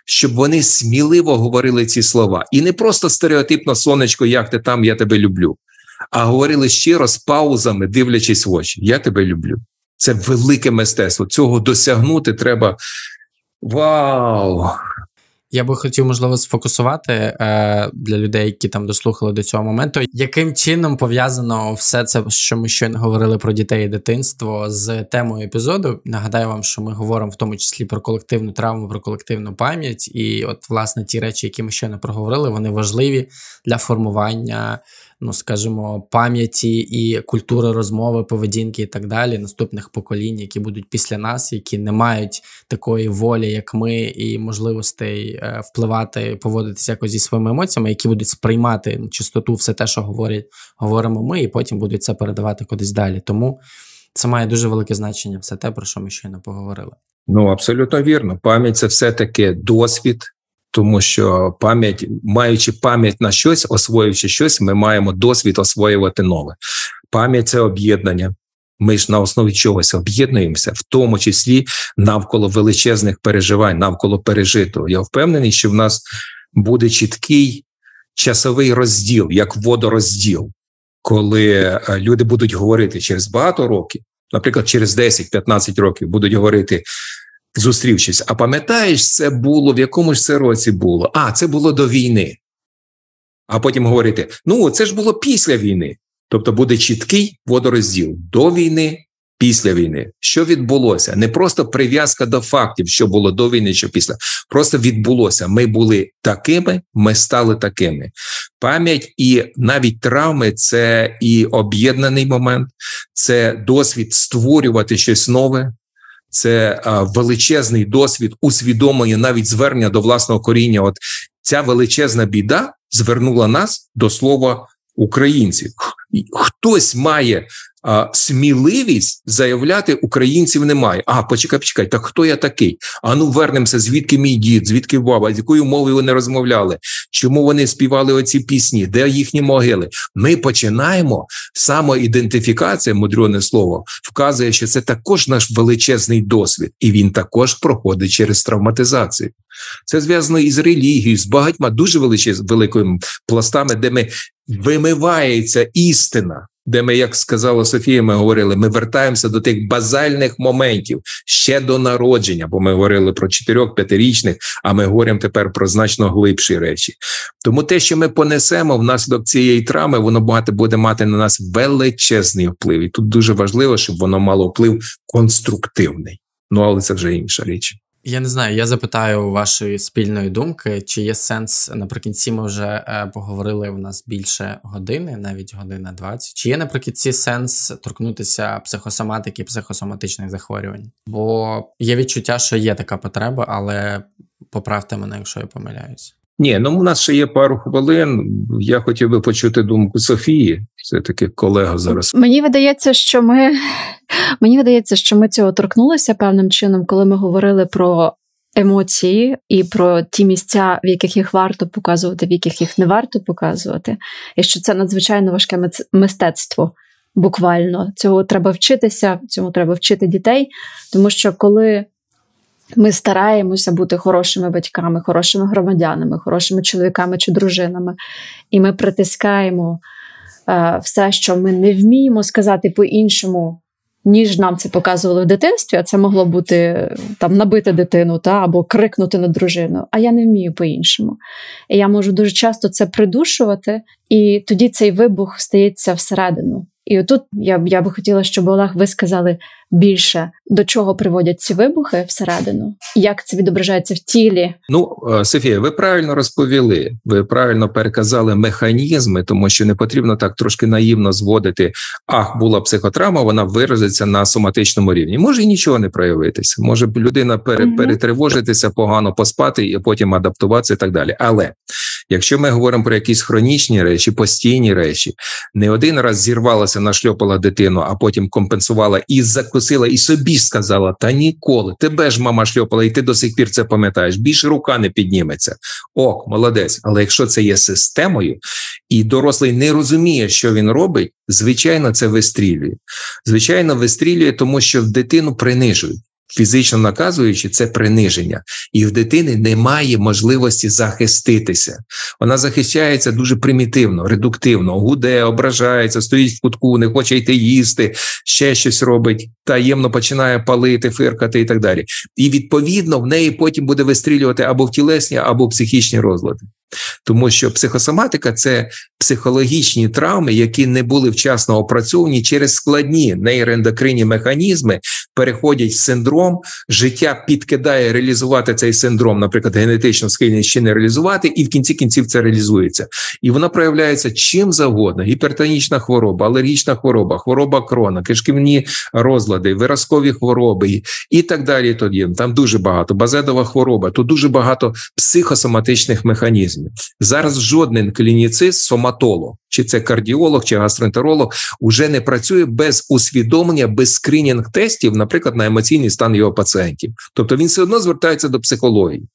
щоб вони сміливо говорили ці слова. І не просто стереотипно сонечко, як ти там, я тебе люблю, а говорили щиро з паузами, дивлячись в очі. Я тебе люблю. Це велике мистецтво. Цього досягнути треба. Вау! Я би хотів, можливо, сфокусувати е, для людей, які там дослухали до цього моменту, яким чином пов'язано все це, що ми щойно говорили про дітей і дитинство з темою епізоду. Нагадаю вам, що ми говоримо в тому числі про колективну травму, про колективну пам'ять, і от, власне, ті речі, які ми щойно проговорили, вони важливі для формування ну скажімо, пам'яті і культури розмови, поведінки і так далі, наступних поколінь, які будуть після нас, які не мають такої волі, як ми, і можливостей е, впливати, поводитися якось зі своїми емоціями, які будуть сприймати чистоту все те, що говорять, говоримо ми, і потім будуть це передавати кудись далі. Тому це має дуже велике значення, все те, про що ми щойно поговорили. Ну абсолютно вірно. Пам'ять це все таки досвід, тому що пам'ять, маючи пам'ять на щось, освоюючи щось, ми маємо досвід освоювати нове. Пам'ять це об'єднання. Ми ж на основі чогось об'єднуємося, в тому числі навколо величезних переживань, навколо пережитого. Я впевнений, що в нас буде чіткий часовий розділ, як водорозділ, коли е, люди будуть говорити через багато років, наприклад, через 10-15 років будуть говорити, зустрівшись. А пам'ятаєш, це було в якому ж це році було? А, це було до війни. А потім говорити: ну, це ж було після війни. Тобто буде чіткий водорозділ до війни, після війни. Що відбулося? Не просто прив'язка до фактів, що було до війни, що після. Просто відбулося. Ми були такими, ми стали такими. Пам'ять і навіть травми це і об'єднаний момент, це досвід створювати щось нове. Це величезний досвід усвідомлення, навіть звернення до власного коріння. От ця величезна біда звернула нас до слова українців. Хтось має сміливість заявляти українців немає. А, почекай, почекай, так хто я такий? А ну вернемося, звідки мій дід, звідки баба, з якою мовою вони розмовляли, чому вони співали оці пісні, де їхні могили? Ми починаємо самоідентифікація, мудрене слово, вказує, що це також наш величезний досвід, і він також проходить через травматизацію. Це зв'язано із релігією, з багатьма дуже великими пластами, де ми вимивається істина, де ми, як сказала Софія, ми говорили, ми вертаємося до тих базальних моментів ще до народження, бо ми говорили про 4-5-річних, а ми говоримо тепер про значно глибші речі. Тому те, що ми понесемо внаслідок цієї травми, воно багато буде мати на нас величезний вплив. І тут дуже важливо, щоб воно мало вплив конструктивний. Ну але це вже інша річ. Я не знаю, я запитаю вашої спільної думки, чи є сенс наприкінці ми вже е, поговорили у нас більше години, навіть година 20. Чи є наприкінці сенс торкнутися психосоматики, психосоматичних захворювань? Бо є відчуття, що є така потреба, але поправте мене, якщо я помиляюсь. Ні, ну у нас ще є пару хвилин. Я хотів би почути думку Софії. Це таки колега зараз. Мені видається, що ми мені видається, що ми цього торкнулися певним чином, коли ми говорили про емоції і про ті місця, в яких їх варто показувати, в яких їх не варто показувати, і що це надзвичайно важке мистецтво. Буквально цього треба вчитися, цьому треба вчити дітей, тому що коли ми стараємося бути хорошими батьками, хорошими громадянами, хорошими чоловіками чи дружинами, і ми притискаємо е, все, що ми не вміємо сказати по-іншому, ніж нам це показували в дитинстві. А це могло бути там набити дитину та або крикнути на дружину. А я не вмію по-іншому. І я можу дуже часто це придушувати, і тоді цей вибух стається всередину. І отут я я би хотіла, щоб Олег ви сказали більше до чого приводять ці вибухи всередину, як це відображається в тілі. Ну, е, Софія, ви правильно розповіли. Ви правильно переказали механізми, тому що не потрібно так трошки наївно зводити. Ах, була психотравма, вона виразиться на соматичному рівні. Може і нічого не проявитися. Може людина пере, угу. перетривожитися, погано поспати і потім адаптуватися і так далі. Але Якщо ми говоримо про якісь хронічні речі, постійні речі, не один раз зірвалася, нашльопала дитину, а потім компенсувала і закусила, і собі сказала: Та ніколи, тебе ж мама шльопала, і ти до сих пір це пам'ятаєш. Більше рука не підніметься. Ок, молодець. Але якщо це є системою, і дорослий не розуміє, що він робить, звичайно, це вистрілює. Звичайно, вистрілює, тому що дитину принижують фізично наказуючи, це приниження, і в дитини немає можливості захиститися. Вона захищається дуже примітивно, редуктивно, гуде, ображається, стоїть в кутку, не хоче йти їсти, ще щось робить, таємно починає палити, фиркати і так далі. І відповідно в неї потім буде вистрілювати або в тілесні, або в психічні розлади. Тому що психосоматика це психологічні травми, які не були вчасно опрацьовані через складні нейроендокринні механізми, переходять в синдром, життя підкидає реалізувати цей синдром, наприклад, генетично схильність чи не реалізувати, і в кінці кінців це реалізується. І вона проявляється чим завгодно: гіпертонічна хвороба, алергічна хвороба, хвороба крона, кишківні розлади, виразкові хвороби і так далі. Тоді там дуже багато базедова хвороба. Тут дуже багато психосоматичних механізмів. Зараз жоден клініцист, соматолог, чи це кардіолог, чи гастроентеролог, уже не працює без усвідомлення, без скринінг тестів, наприклад, на емоційний стан його пацієнтів. Тобто він все одно звертається до психології.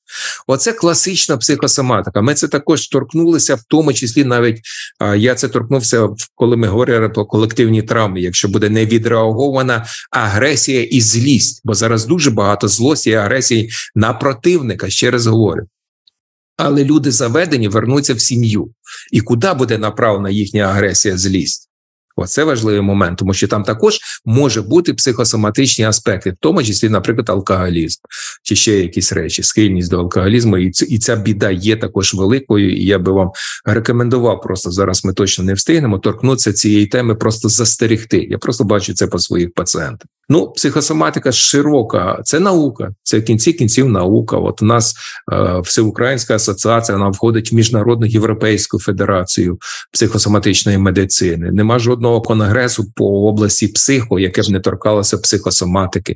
Оце класична психосоматика. Ми це також торкнулися, в тому числі навіть я це торкнувся, коли ми говорили про колективні травми. Якщо буде невідреагована агресія і злість, бо зараз дуже багато злості і агресії на противника, ще раз говорю. Але люди заведені вернуться в сім'ю. І куди буде направлена їхня агресія, злість? Оце важливий момент, тому що там також може бути психосоматичні аспекти, в тому числі, наприклад, алкоголізм чи ще якісь речі, схильність до алкоголізму, і і ця біда є також великою. І я би вам рекомендував просто зараз. Ми точно не встигнемо торкнутися цієї теми, просто застерегти. Я просто бачу це по своїх пацієнтах. Ну, психосоматика широка, це наука, це в кінці кінців наука. От у нас е, всеукраїнська асоціація вона входить в міжнародну європейську федерацію психосоматичної медицини. Нема жодного конгресу по області психо, яке б не торкалося психосоматики.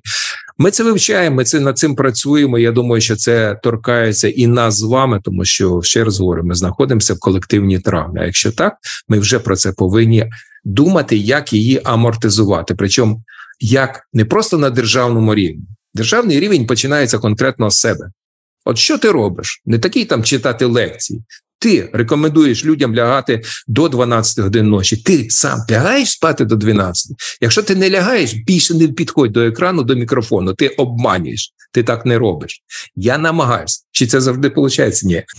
Ми це вивчаємо, ми це над цим працюємо. Я думаю, що це торкається і нас з вами, тому що ще раз говорю, ми знаходимося в колективній травмі. А якщо так, ми вже про це повинні думати, як її амортизувати. Причому як не просто на державному рівні. Державний рівень починається конкретно з себе. От що ти робиш? Не такий там читати лекції. Ти рекомендуєш людям лягати до 12 годин ночі. Ти сам лягаєш спати до 12. Якщо ти не лягаєш, більше не підходь до екрану, до мікрофону. Ти обманюєш. Ти так не робиш. Я намагаюся. Чи це завжди виходить? Ні.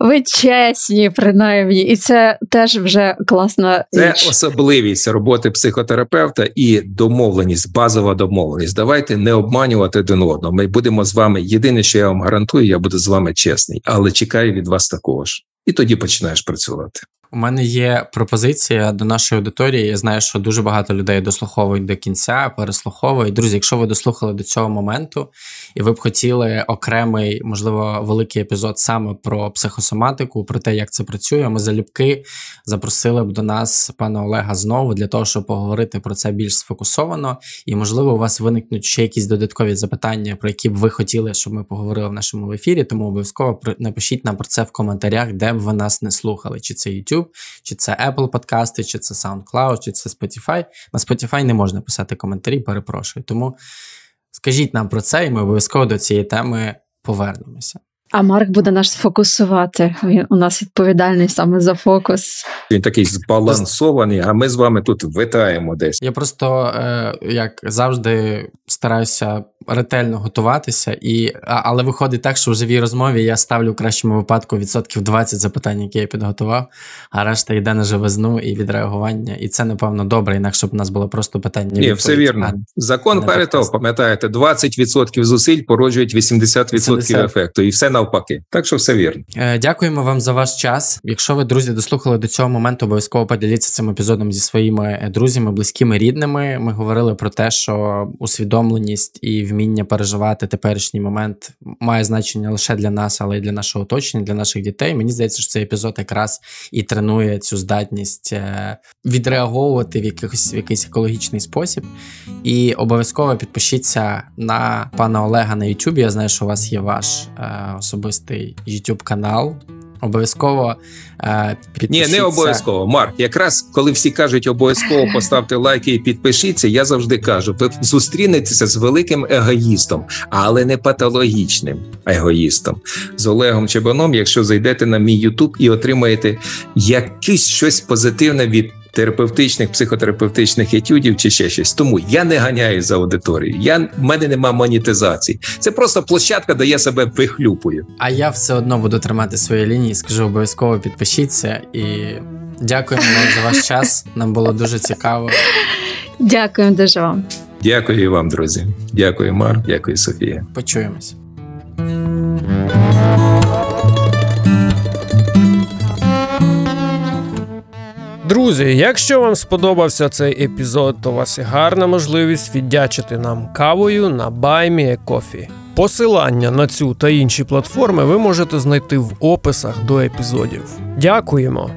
Ви чесні, принаймні, і це теж вже класна Це річ. особливість роботи психотерапевта і домовленість, базова домовленість. Давайте не обманювати один одного. Ми будемо з вами. Єдине, що я вам гарантую, я буду з вами чесний, але чекаю від вас такого ж. І тоді починаєш працювати. У мене є пропозиція до нашої аудиторії. Я знаю, що дуже багато людей дослуховують до кінця, переслуховують. Друзі, якщо ви дослухали до цього моменту, і ви б хотіли окремий, можливо, великий епізод саме про психосоматику, про те, як це працює, ми залюбки запросили б до нас пана Олега знову для того, щоб поговорити про це більш сфокусовано. І, можливо, у вас виникнуть ще якісь додаткові запитання, про які б ви хотіли, щоб ми поговорили в нашому ефірі. Тому обов'язково напишіть нам про це в коментарях, де б ви нас не слухали, чи це YouTube, чи це Apple подкасти, чи це SoundCloud, чи це Spotify. На Spotify не можна писати коментарі, перепрошую. Тому скажіть нам про це, і ми обов'язково до цієї теми повернемося. А Марк буде нас фокусувати. Він у нас відповідальний саме за фокус. Він такий збалансований, а ми з вами тут витаємо десь. Я просто, е, як завжди, стараюся ретельно готуватися, і, але виходить так, що в живій розмові я ставлю в кращому випадку відсотків 20 запитань, які я підготував, а решта йде на живизну і відреагування. І це, напевно, добре, інакше б у нас було просто питання. Ні, все вірно. А, Закон подкаст. пам'ятаєте, 20% зусиль породжують 80% 80. ефекту, і все навпаки. Так що все вірно. Е, Дякуємо вам за ваш час. Якщо ви, друзі, дослухали до цього моменту, обов'язково поділіться цим епізодом зі своїми е, друзями, близькими, рідними. Ми говорили про те, що усвідомленість і вміння переживати теперішній момент має значення лише для нас, але й для нашого оточення, для наших дітей. Мені здається, що цей епізод якраз і тренує цю здатність е, відреаговувати в якийсь, в якийсь екологічний спосіб. І обов'язково підпишіться на пана Олега на YouTube. Я знаю, що у вас є ваш особистий YouTube канал. Обов'язково е, Ні, не обов'язково. Марк, якраз коли всі кажуть обов'язково поставте лайки і підпишіться, я завжди кажу: ви зустрінетеся з великим егоїстом, але не патологічним егоїстом. З Олегом Чебаном, якщо зайдете на мій Ютуб і отримаєте якесь щось позитивне від. Терапевтичних, психотерапевтичних етюдів чи ще щось. Тому я не ганяю за аудиторією. Я в мене нема монетизації. Це просто площадка, де я себе вихлюпую. А я все одно буду тримати свої лінії. Скажу обов'язково підпишіться і дякуємо вам за ваш час. Нам було дуже цікаво. Дякую дуже вам. Дякую і вам, друзі. Дякую, Марк. Дякую, Софія. Почуємось. Друзі, якщо вам сподобався цей епізод, то у вас є гарна можливість віддячити нам кавою на BuyMeACoffee. Посилання на цю та інші платформи ви можете знайти в описах до епізодів. Дякуємо!